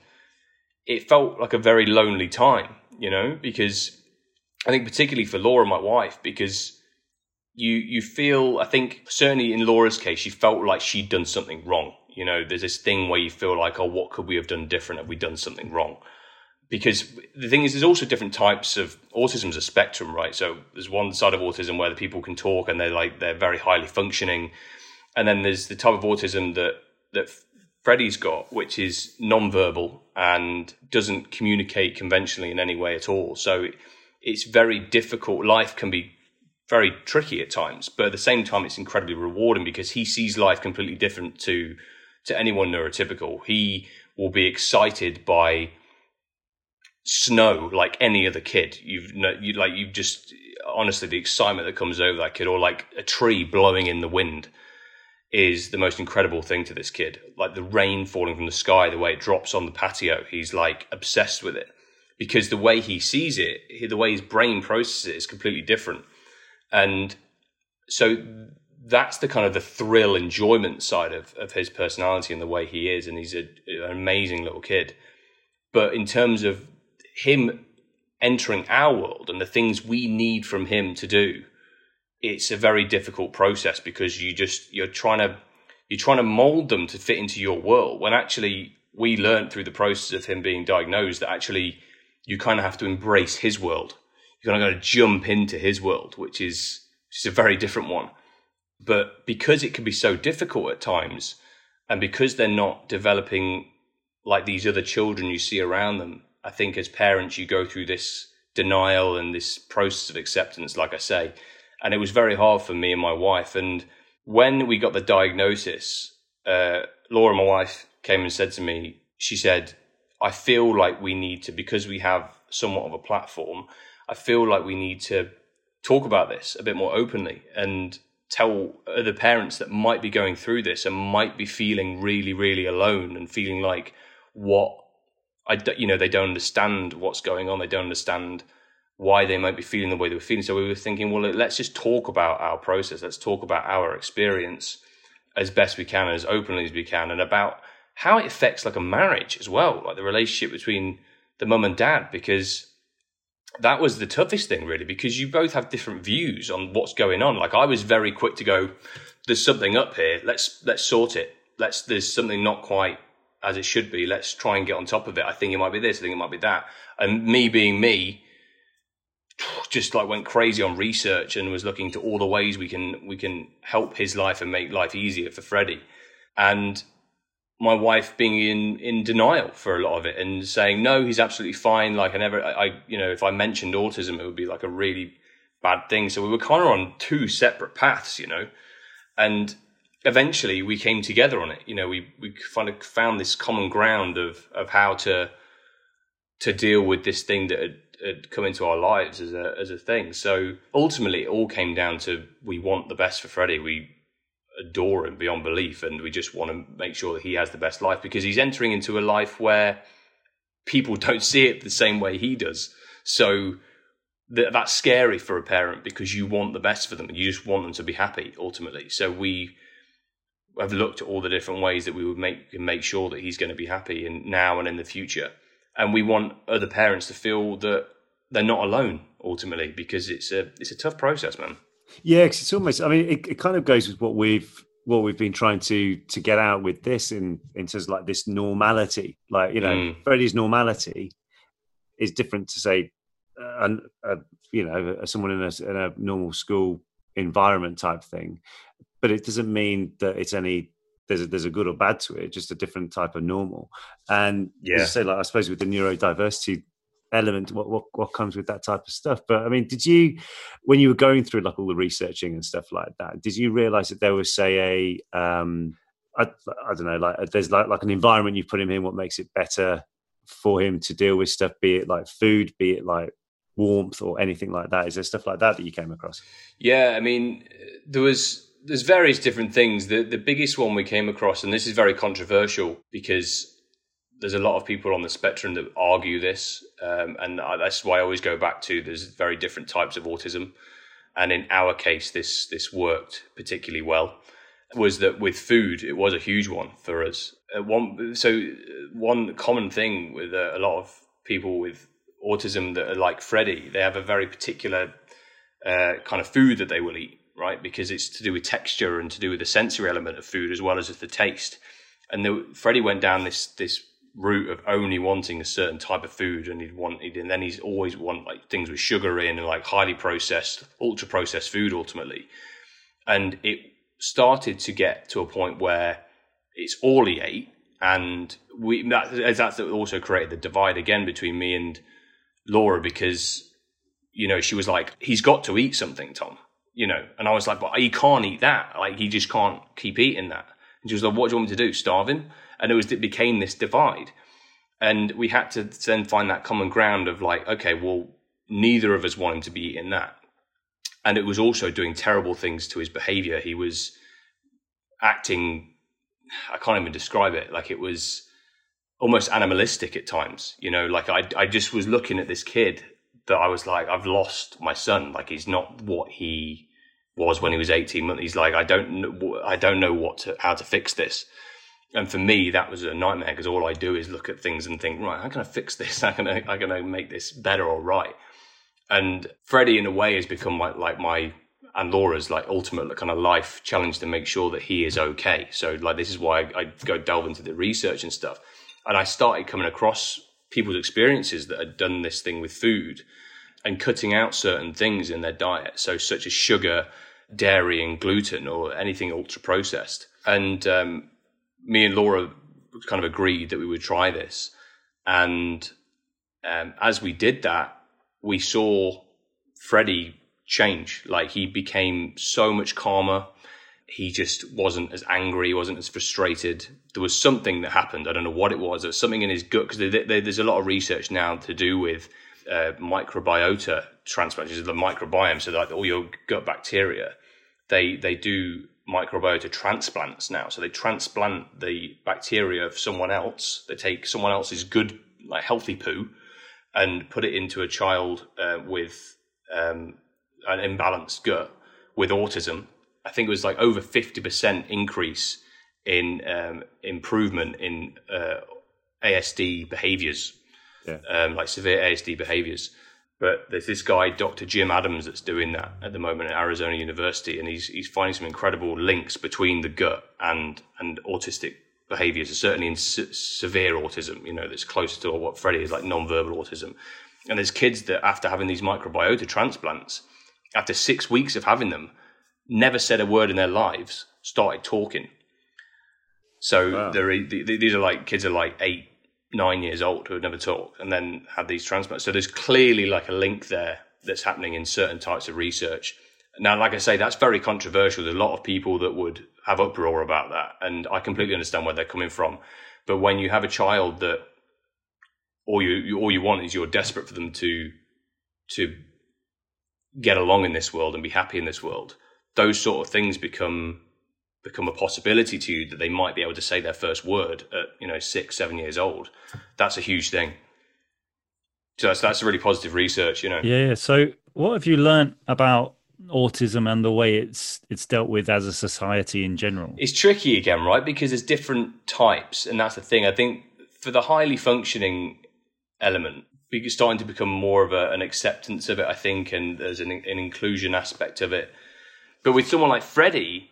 it felt like a very lonely time you know because i think particularly for laura my wife because you you feel I think certainly in Laura's case she felt like she'd done something wrong. You know, there's this thing where you feel like, oh, what could we have done different? Have we done something wrong? Because the thing is, there's also different types of autism's a spectrum, right? So there's one side of autism where the people can talk and they're like they're very highly functioning, and then there's the type of autism that that Freddie's got, which is non-verbal and doesn't communicate conventionally in any way at all. So it's very difficult. Life can be very tricky at times, but at the same time, it's incredibly rewarding because he sees life completely different to to anyone neurotypical. He will be excited by snow like any other kid. You've you like you've just honestly the excitement that comes over that kid, or like a tree blowing in the wind, is the most incredible thing to this kid. Like the rain falling from the sky, the way it drops on the patio, he's like obsessed with it because the way he sees it, the way his brain processes it is completely different. And so that's the kind of the thrill enjoyment side of, of his personality and the way he is. And he's a, an amazing little kid. But in terms of him entering our world and the things we need from him to do, it's a very difficult process because you just, you're trying to, you're trying to mold them to fit into your world when actually we learned through the process of him being diagnosed that actually you kind of have to embrace his world you're going to jump into his world, which is is a very different one But because it can be so difficult at times, and because they're not developing like these other children you see around them, I think as parents, you go through this denial and this process of acceptance, like I say. And it was very hard for me and my wife. And when we got the diagnosis, uh, Laura, my wife, came and said to me, she said, I feel like we need to, because we have somewhat of a platform, I feel like we need to talk about this a bit more openly and tell other parents that might be going through this and might be feeling really, really alone and feeling like what I, you know, they don't understand what's going on. They don't understand why they might be feeling the way they were feeling. So we were thinking, well, let's just talk about our process. Let's talk about our experience as best we can, as openly as we can, and about how it affects like a marriage as well, like the relationship between the mum and dad, because that was the toughest thing really, because you both have different views on what's going on. Like I was very quick to go, there's something up here. Let's let's sort it. Let's there's something not quite as it should be. Let's try and get on top of it. I think it might be this. I think it might be that. And me being me, just like went crazy on research and was looking to all the ways we can we can help his life and make life easier for Freddie. And my wife being in in denial for a lot of it and saying no, he's absolutely fine. Like I never, I, I you know, if I mentioned autism, it would be like a really bad thing. So we were kind of on two separate paths, you know, and eventually we came together on it. You know, we we kind of found this common ground of of how to to deal with this thing that had, had come into our lives as a as a thing. So ultimately, it all came down to we want the best for Freddie. We adore him beyond belief, and we just want to make sure that he has the best life because he's entering into a life where people *laughs* don't see it the same way he does. So th- that's scary for a parent because you want the best for them you just want them to be happy ultimately. So we have looked at all the different ways that we would make make sure that he's going to be happy in now and in the future. And we want other parents to feel that they're not alone ultimately because it's a it's a tough process, man. Yeah, cause it's almost. I mean, it, it kind of goes with what we've what we've been trying to to get out with this in in terms of like this normality. Like you know, mm. Freddie's normality is different to say, uh, uh, you know, someone in a, in a normal school environment type thing. But it doesn't mean that it's any there's a, there's a good or bad to it, just a different type of normal. And yeah, say like I suppose with the neurodiversity element what, what what comes with that type of stuff. But i mean did you when you were going through like all the researching and stuff like that did you realize that there was say a um I, I don't know like there's like like an environment you put him in what makes it better for him to deal with stuff be it like food be it like warmth or anything like that? Is there stuff like that that you came across? Yeah i mean there was there's various different things. The the biggest one we came across and this is very controversial because there's a lot of people on the spectrum that argue this, um, and that's why I always go back to there's very different types of autism, and in our case, this this worked particularly well. Was that with food? It was a huge one for us. Uh, one so one common thing with uh, a lot of people with autism that are like Freddie, they have a very particular uh, kind of food that they will eat, right? Because it's to do with texture and to do with the sensory element of food as well as with the taste. And the, Freddie went down this this route of only wanting a certain type of food and he'd want and then he's always want like things with sugar in and like highly processed ultra processed food ultimately. And it started to get to a point where it's all he ate and we that that's also created the divide again between me and Laura because you know she was like he's got to eat something Tom you know? And I was like but he can't eat that. Like he just can't keep eating that. And she was like what do you want me to do? Starve him and it was it became this divide. And we had to then find that common ground of like okay well neither of us wanted to be eating that. And it was also doing terrible things to his behavior. He was acting i can't even describe it. Like it was almost animalistic at times you know? Like i i just was looking at this kid that i was like i've lost my son. Like he's not what he was when he was 18 months. He's like i don't know i don't know what to how to fix this and for me, that was a nightmare because all I do is look at things and think, right, how can I fix this? *laughs* How can I, how can I make this better or right? And Freddie, in a way, has become like my and Laura's like ultimate kind of life challenge to make sure that he is okay. So like this is why I, I go delve into the research and stuff. And I started coming across people's experiences that had done this thing with food and cutting out certain things in their diet. So such as sugar, dairy and gluten or anything ultra processed. And um, me and Laura kind of agreed that we would try this. And um, as we did that, we saw Freddie change. Like he became so much calmer. He just wasn't as angry. He wasn't as frustrated. There was something that happened. I don't know what it was. There was something in his gut because there's a lot of research now to do with uh, microbiota transplants, which is the microbiome. So like all your gut bacteria, they they do microbiota transplants now. So they transplant the bacteria of someone else. They take someone else's good, like healthy poo, and put it into a child uh, with um, an imbalanced gut with autism. I think it was like over fifty percent increase in um, improvement in uh, ASD behaviors, yeah. um, like severe ASD behaviors. But there's this guy, Dr. Jim Adams, that's doing that at the moment at Arizona University, and he's he's finding some incredible links between the gut and and autistic behaviors, certainly in se- severe autism. You know, that's closer to what Freddie is like non-verbal autism. And there's kids that after having these microbiota transplants, after six weeks of having them, never said a word in their lives, started talking. So wow. these are like kids are like eight, nine years old who had never talked and then had these transplants. So there's clearly like a link there that's happening in certain types of research. Now, like I say, that's very controversial. There's a lot of people that would have uproar about that, and I completely understand where they're coming from. But when you have a child that all you, all you want is you're desperate for them to to get along in this world and be happy in this world, those sort of things become become a possibility to you that they might be able to say their first word at you know six seven years old. That's a huge thing. So that's that's really positive research you know. Yeah, so what have you learned about autism and the way it's it's dealt with as a society in general? It's tricky again right? Because there's different types and that's the thing. I think for the highly functioning element it's starting to become more of a, an acceptance of it i think and there's an, an inclusion aspect of it. But with someone like freddie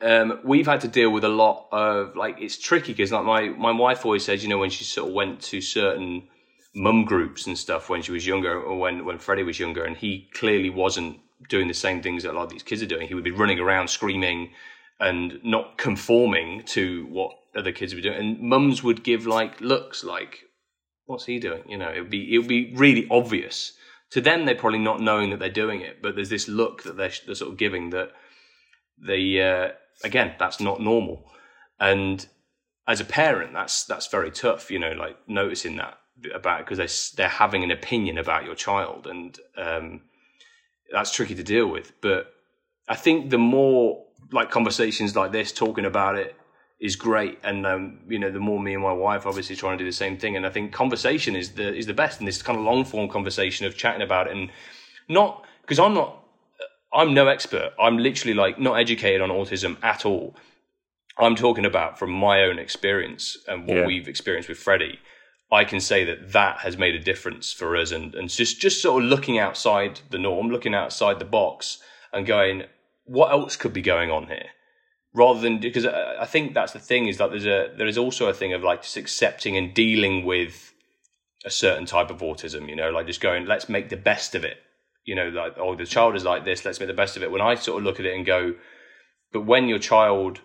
um, we've had to deal with a lot of like it's tricky because like my my wife always says you know when she sort of went to certain mum groups and stuff when she was younger or when when Freddie was younger and he clearly wasn't doing the same things that a lot of these kids are doing. He would be running around screaming and not conforming to what other kids were doing. And mums would give like looks like what's he doing? You know it would be it would be really obvious. To them they're probably not knowing that they're doing it but there's this look that they're, they're sort of giving that the uh, again, that's not normal. And as a parent, that's that's very tough. You know, like noticing that about because they're they're having an opinion about your child, and um, that's tricky to deal with. But I think the more like conversations like this, talking about it is great. And um, you know, the more me and my wife obviously trying to do the same thing. And I think conversation is the is the best. And this kind of long form conversation of chatting about it, and not because I'm not I'm no expert. I'm literally like not educated on autism at all. I'm talking about from my own experience and what yeah. we've experienced with Freddie. I can say that that has made a difference for us, and and just just sort of looking outside the norm, looking outside the box, and going, what else could be going on here? Rather than because uh, I think that's the thing is that there's a there is also a thing of like just accepting and dealing with a certain type of autism. You know, like just going, let's make the best of it you know, like, oh, the child is like this, let's make the best of it. When I sort of look at it and go, but when your child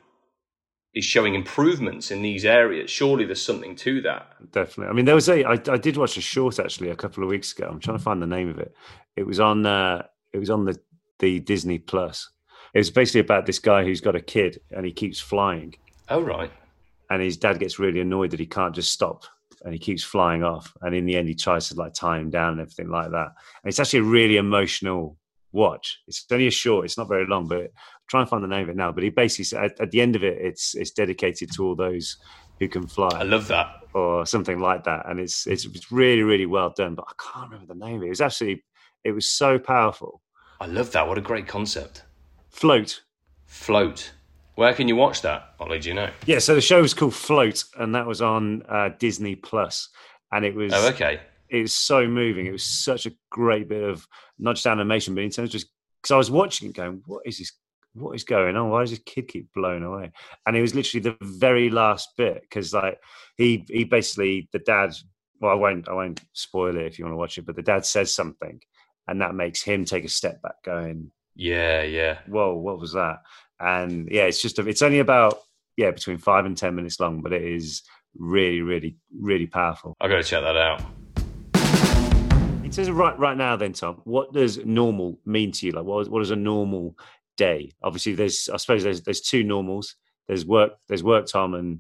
is showing improvements in these areas, surely there's something to that. Definitely. I mean, there was a, I, I did watch a short actually a couple of weeks ago. I'm trying to find the name of it. It was on, uh, it was on the, the Disney Plus. It was basically about this guy who's got a kid and he keeps flying. Oh, right. And his dad gets really annoyed that he can't just stop and he keeps flying off. And in the end, he tries to like tie him down and everything like that. And it's actually a really emotional watch. It's only a short. It's not very long, but try and find the name of it now. But he basically at, at the end of it, it's it's dedicated to all those who can fly. I love that, or something like that. And it's it's, it's really really well done. But I can't remember the name of it. It was actually it was so powerful. I love that. What a great concept. Float. Float. Where can you watch that, Ollie? Do you know? Yeah, so the show was called Float, and that was on uh, Disney Plus, and it was oh, okay. It was so moving. It was such a great bit of not just animation, but in terms of just because I was watching it, going, "What is this? What is going on? Why does this kid keep blown away?" And it was literally the very last bit because, like, he he basically the dad. Well, I won't I won't spoil it if you want to watch it, but the dad says something, and that makes him take a step back, going, Yeah, yeah. Whoa, what was that? And yeah, it's just it's only about yeah between five and ten minutes long, but it is really, really, really powerful. I've got to check that out. In terms of right right now, then Tom, what does normal mean to you? Like, what what is a normal day? Obviously, there's I suppose there's there's two normals. There's work there's work Tom and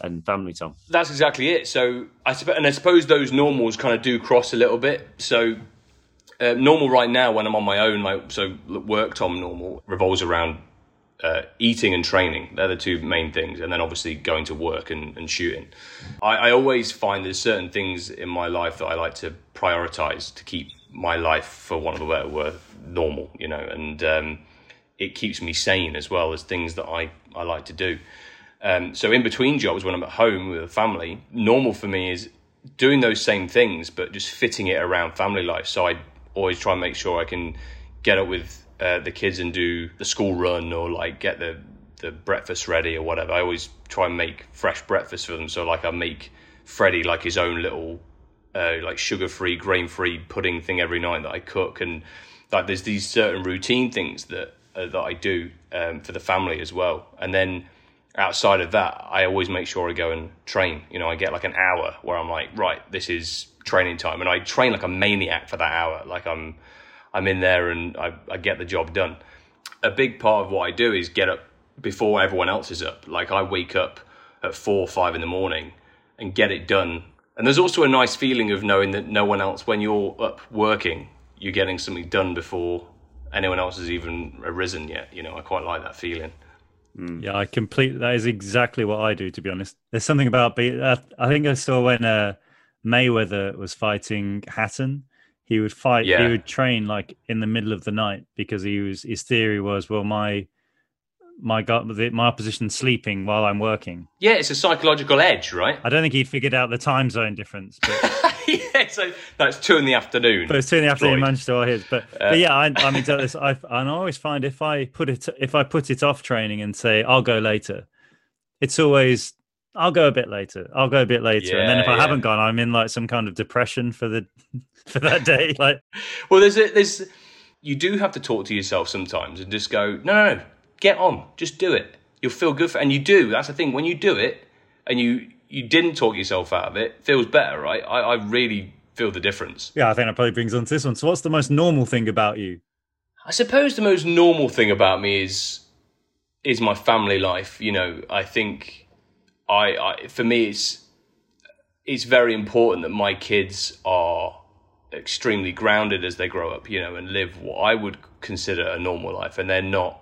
and family Tom. That's exactly it. So I suppose, and I suppose those normals kind of do cross a little bit. So uh, normal right now when I'm on my own, like so work Tom normal revolves around uh, eating and training. They're the two main things, and then obviously going to work and, and shooting. I, I, always find there's certain things in my life that I like to prioritize to keep my life, for want of a better word, normal. You know, and um, it keeps me sane as well as things that I, I like to do. Um, so in between jobs, when I'm at home with a family, normal for me is doing those same things, but just fitting it around family life. So I always try and make sure I can get up with uh, the kids and do the school run or like get the the breakfast ready or whatever. I always try and make fresh breakfast for them. So like I make Freddie like his own little uh, like sugar free, grain free pudding thing every night that I cook, and like there's these certain routine things that uh, that I do um, for the family as well. And then outside of that, I always make sure I go and train. You know, I get like an hour where I'm like, right, this is training time, and I train like a maniac for that hour. Like I'm, I'm in there and I, I get the job done. A big part of what I do is get up before everyone else is up. Like I wake up at four, or five in the morning and get it done. And there's also a nice feeling of knowing that no one else, when you're up working, you're getting something done before anyone else has even arisen yet. You know, I quite like that feeling. Mm. Yeah, I complete. That is exactly what I do. To be honest, there's something about. Be, uh, I think I saw when uh, Mayweather was fighting Hatton. He would fight. Yeah. He would train like in the middle of the night because he was. His theory was, well, my my gut, my opposition sleeping while I'm working. Yeah, it's a psychological edge, right? I don't think he'd figured out the time zone difference. But... *laughs* yeah, so that's two in the afternoon. But it's two in the afternoon, Floyd. Manchester or his. But, uh, but yeah, I, I mean, this, I, I always find if I put it if I put it off training and say I'll go later, it's always I'll go a bit later. I'll go a bit later, yeah, and then if I yeah. haven't gone, I'm in like some kind of depression for the *laughs* for that day. *laughs* Like, well, there's a, there's you do have to talk to yourself sometimes and just go, no, no, no, get on, just do it. You'll feel good for, and you do. That's the thing. When you do it, and you you didn't talk yourself out of it, it feels better, right? I, I really feel the difference. Yeah, I think that probably brings on to this one. So, what's the most normal thing about you? I suppose the most normal thing about me is is my family life. You know, I think I, I for me it's it's very important that my kids are extremely grounded as they grow up, you know, and live what I would consider a normal life, and they're not.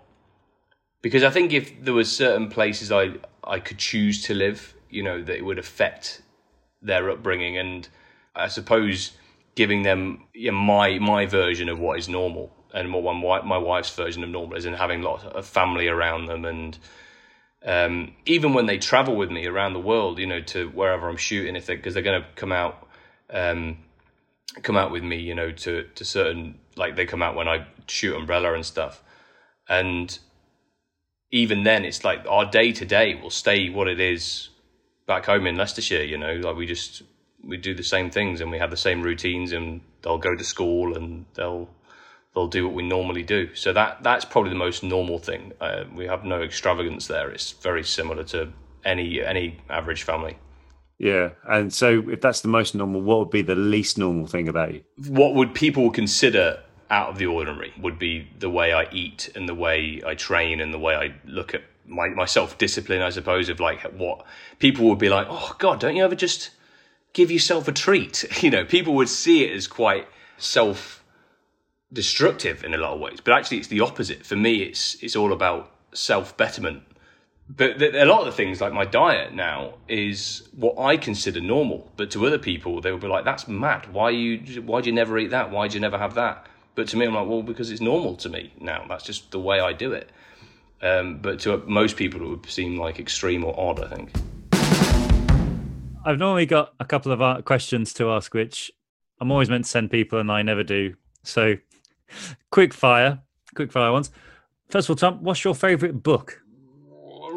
Because I think if there were certain places I I could choose to live, you know, that it would affect their upbringing, and I suppose giving them you know, my my version of what is normal and what my wife's version of normal is, and having lots of family around them, and um, even when they travel with me around the world, you know, to wherever I'm shooting, if they because they're going to come out. Um, come out with me, you know, to to certain like they come out when I shoot umbrella and stuff, and even then it's like our day to day will stay what it is back home in Leicestershire. You know, like we just we do the same things and we have the same routines, and they'll go to school and they'll they'll do what we normally do. So that that's probably the most normal thing. Uh, we have no extravagance there. It's very similar to any any average family. Yeah, and so if that's the most normal, what would be the least normal thing about you? What would people consider out of the ordinary would be the way I eat and the way I train and the way I look at my, my self discipline, I suppose, of like what people would be like, oh God, don't you ever just give yourself a treat? *laughs* You know, people would see it as quite self destructive in a lot of ways, but actually it's the opposite. For me, it's it's all about self betterment but a lot of the things like my diet now is what I consider normal, but to other people they will be like, "That's mad. Why you? Why do you never eat that? Why do you never have that?" But to me, I'm like, "Well, because it's normal to me now. That's just the way I do it." Um, but to most people, it would seem like extreme or odd. I think. I've normally got a couple of uh, questions to ask, which I'm always meant to send people, and I never do. So, quick fire, quick fire ones. First of all, Tom, what's your favourite book?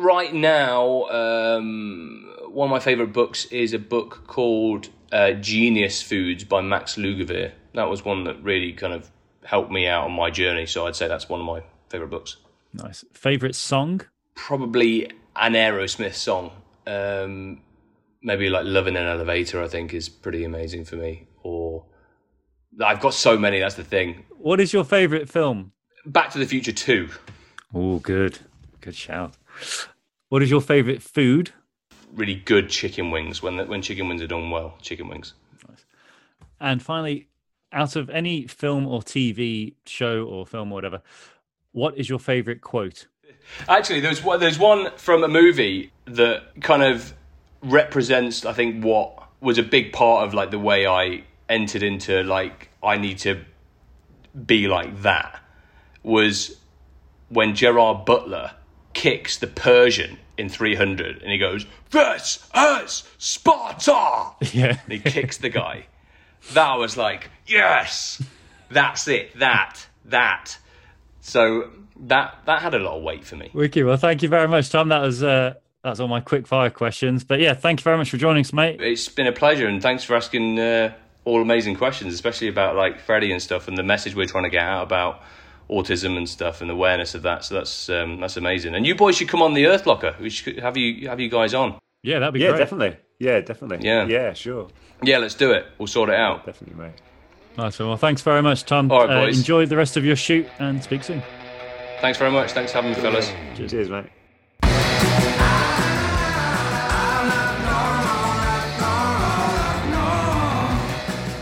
right now, um, one of my favorite books is a book called uh, Genius Foods by Max Lugavere. That was one that really kind of helped me out on my journey. So I'd say that's one of my favorite books. Nice. Favorite song? Probably an Aerosmith song. Um, maybe like "Love in an Elevator." I think is pretty amazing for me. I've got so many. That's the thing. What is your favorite film? Back to the Future Two. Oh, good. Good shout. What is your favorite food? Really good chicken wings. When when chicken wings are done well, chicken wings. Nice. And finally, out of any film or TV show or film or whatever, what is your favorite quote? Actually, there's one, there's one from a movie that kind of represents, I think, what was a big part of like the way I entered into like I need to be like that was when Gerard Butler kicks the Persian in 300 and he goes, This is Sparta! *laughs* Yeah. And he kicks the guy. That was like, yes, that's it, that, that. So that that had a lot of weight for me. Wicked. Well, thank you very much, Tom. That was uh, that's all my quick fire questions. But yeah, thank you very much for joining us, mate. It's been a pleasure, and thanks for asking uh, all amazing questions, especially about like Freddie and stuff, and the message we're trying to get out about autism and stuff, and awareness of that. So that's um, that's amazing. And you boys should come on the Earth Locker. We should have you have you guys on. Yeah, that'd be Yeah, great. definitely. Yeah, definitely. Yeah. Yeah, sure. Yeah, let's do it. We'll sort it out. Definitely, mate. Nice one. Well, thanks very much, Tom. All right, Uh, boys. enjoy the rest of your shoot and speak soon. Thanks very much. Thanks for having me, fellas. Cheers, mate.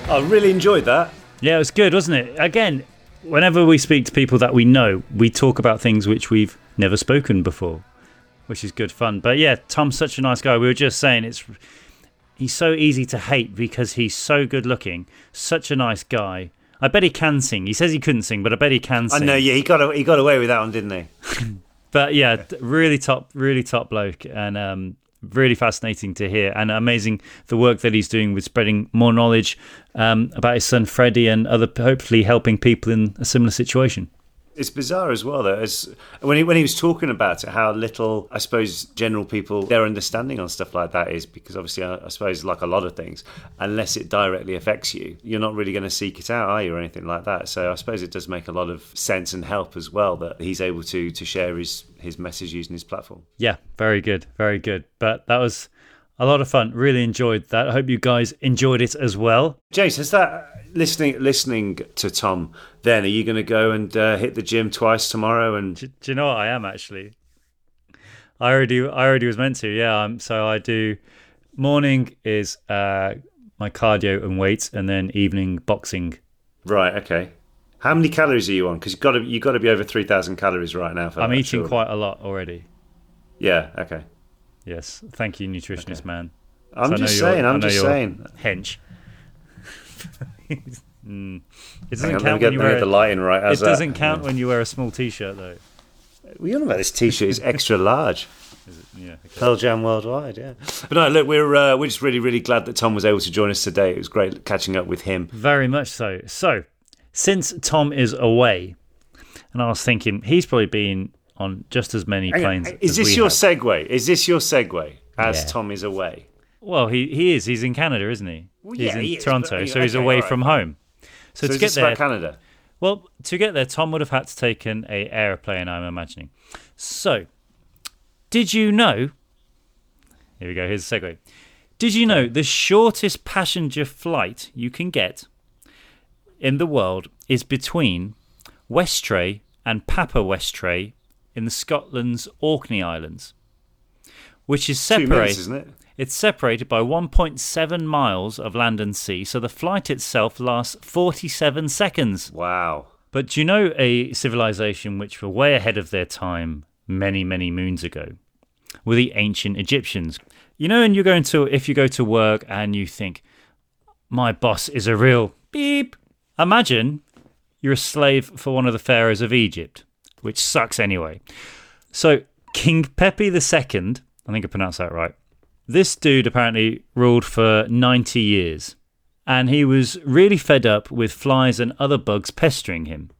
I really enjoyed that. Yeah, it was good, wasn't it? Again, whenever we speak to people that we know, we talk about things which we've never spoken before, which is good fun. But yeah, Tom's such a nice guy. We were just saying it's he's so easy to hate because he's so good looking, such a nice guy. I bet he can sing. He says he couldn't sing, but I bet he can sing. I know. Yeah, he got he got away with that one, didn't he? *laughs* But yeah, really top, really top bloke, and um, really fascinating to hear, and amazing the work that he's doing with spreading more knowledge um, about his son Freddie and other, hopefully helping people in a similar situation. It's bizarre as well, though. As when he when he was talking about it, how little I suppose general people their understanding on stuff like that is because obviously I, I suppose like a lot of things, unless it directly affects you, you're not really going to seek it out, are you, or anything like that. So I suppose it does make a lot of sense and help as well that he's able to to share his his message using his platform. Yeah, very good, very good. But that was a lot of fun. Really enjoyed that. I hope you guys enjoyed it as well. James, is that listening listening to Tom? Then are you going to go and uh, hit the gym twice tomorrow? And Do, do you know what I am actually? I already, I already was meant to. Yeah. Um, so I do. Morning is uh, my cardio and weights, and then evening boxing. right, okay. How many calories are you on? Because you've got to you got to be over three thousand calories right now. For I'm eating surely. quite a lot already. Yeah. Okay. Yes. Thank you, nutritionist man. I'm just saying. I'm just saying. Hench. *laughs* Mm. It doesn't on, count when you wear get the lighting right. it that? doesn't count when you wear a small t-shirt though. We all know about this T-shirt is extra large. Yeah. Pearl Jam worldwide, yeah. But no, look, we're uh, we're just really really glad that Tom was able to join us today. It was great catching up with him. Very much so. So, since Tom is away, and I was thinking he's probably been on just as many Hang on, planes. Is this your have. segue? Is this your segue? As Yeah. Tom is away. Well, he he is. He's in Canada, isn't he? Well, he's yeah, in he is, Toronto, so he's okay, away right, from home. So, So, to get there, Canada? well, to get there, Tom would have had to take an a airplane. I'm imagining. So, did you know? Here we go. Here's a segue. Did you know the shortest passenger flight you can get in the world is between Westray and Papa Westray in the Scotland's Orkney Islands, which is separated. minutes, isn't it? It's separated by 1.7 miles of land and sea, so the flight itself lasts 47 seconds. Wow. But do you know a civilization which were way ahead of their time many, many moons ago? Were the ancient Egyptians. You know, and you're going to, if you go to work and you think, my boss is a real beep. Imagine you're a slave for one of the pharaohs of Egypt, which sucks anyway. So King Pepe II, I think I pronounced that right. This dude apparently ruled for 90 years and he was really fed up with flies and other bugs pestering him.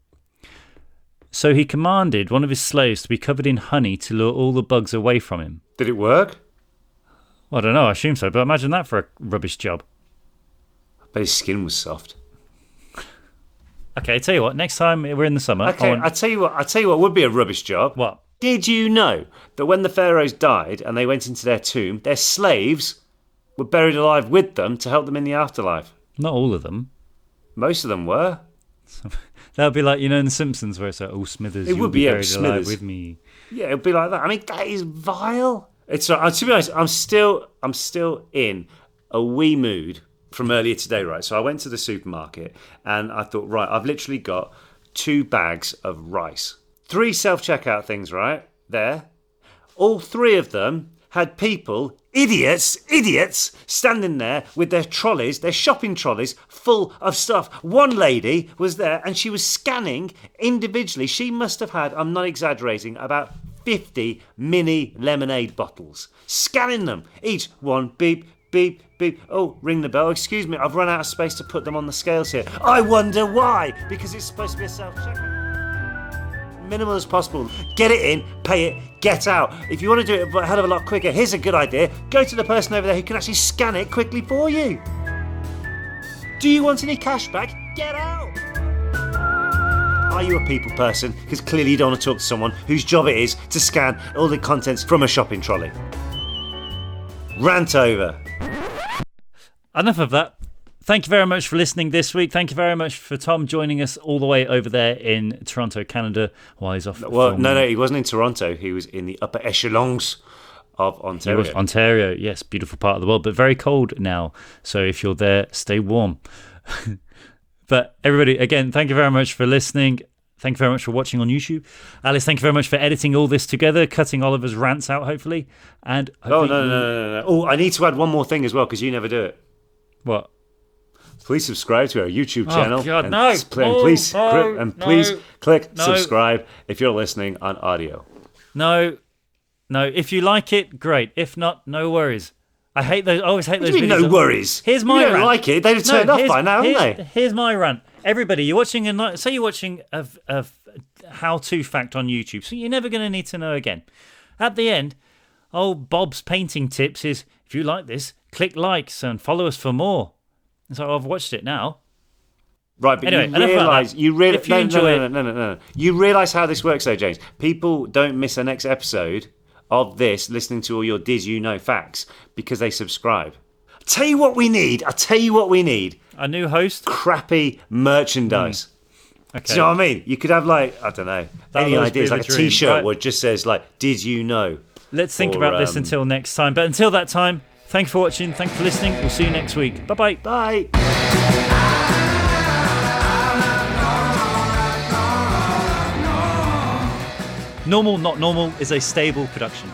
So he commanded one of his slaves to be covered in honey to lure all the bugs away from him. Did it work? Well, I don't know, I assume so, but imagine that for a rubbish job. But his skin was soft. Okay, I tell you what. Next time we're in the summer. I Okay, want- I tell you what. I tell you what would be a rubbish job. what? Did you know that when the pharaohs died and they went into their tomb, their slaves were buried alive with them to help them in the afterlife? Not all of them. Most of them were. *laughs* That would be like you know in The Simpsons where it's like, "Oh Smithers, It would be be, buried Smithers. alive with me." Yeah, it'd be like that. I mean, that is vile. It's uh, to be honest, I'm still I'm still in a wee mood from earlier today, right? So I went to the supermarket and I thought, right, I've literally got two bags of rice, three self checkout things, right there. All three of them had people, idiots, idiots, standing there with their trolleys, their shopping trolleys full of stuff. One lady was there and she was scanning individually. She must have had, I'm not exaggerating, about 50 mini lemonade bottles. Scanning them, each one beep, beep, beep. Oh, ring the bell. Excuse me, I've run out of space to put them on the scales here. I wonder why, because it's supposed to be a self checkout minimal as possible. Get it in, pay it, get out. If you want to do it a hell of a lot quicker, here's a good idea. Go to the person over there who can actually scan it quickly for you. Do you want any cash back? Get out. Are you a people person? Because clearly you don't want to talk to someone whose job it is to scan all the contents from a shopping trolley. Rant over. Enough of that. Thank you very much for listening this week. Thank you very much for Tom joining us all the way over there in Toronto, Canada, while he's off. Well, no, no, he wasn't in Toronto. He was in the upper echelons of It Ontario. was Ontario, yes, beautiful part of the world, but very cold now. So if you're there, stay warm. *laughs* but everybody, again, thank you very much for listening. Thank you very much for watching on YouTube. Alice, thank you very much for editing all this together, cutting Oliver's rants out, hopefully. And Oh no, no, no, no, no! Oh, I need to add one more thing as well because you never do it. What? Please subscribe to our YouTube Oh, channel. God, and, no. pl- Oh, please, no, cri- and no, please click no. subscribe if you're listening on audio. No, no. If you like it, great. If not, no worries. I hate those. I always hate those. you mean, videos no of- worries? Here's You my don't rant. like it, they'd have turned off here's- by now, haven't they? Here's my rant. Everybody, you're watching a say you're watching a, a how-to fact on YouTube, so you're never going to need to know again. At the end, old Bob's painting tips is if you like this, click likes and follow us for more. And so I've watched it now. Right, but Anyway, you realise you realize If you no, enjoy no, no, no, no, no, no. You realise how this works, though, James. People don't miss the next episode of this listening to all your Did You Know facts because they subscribe. Tell you what we need. I tell you what we need. A new host. Crappy merchandise. Okay. Do you know what I mean? You could have like I don't know That'll any ideas like a T-shirt right. where it just says like "Did you know?" Let's think Or, about this um, until next time. But until that time, thank you for watching. Thanks for listening. We'll see you next week. Bye bye. Bye. Normal, not normal is a stable production.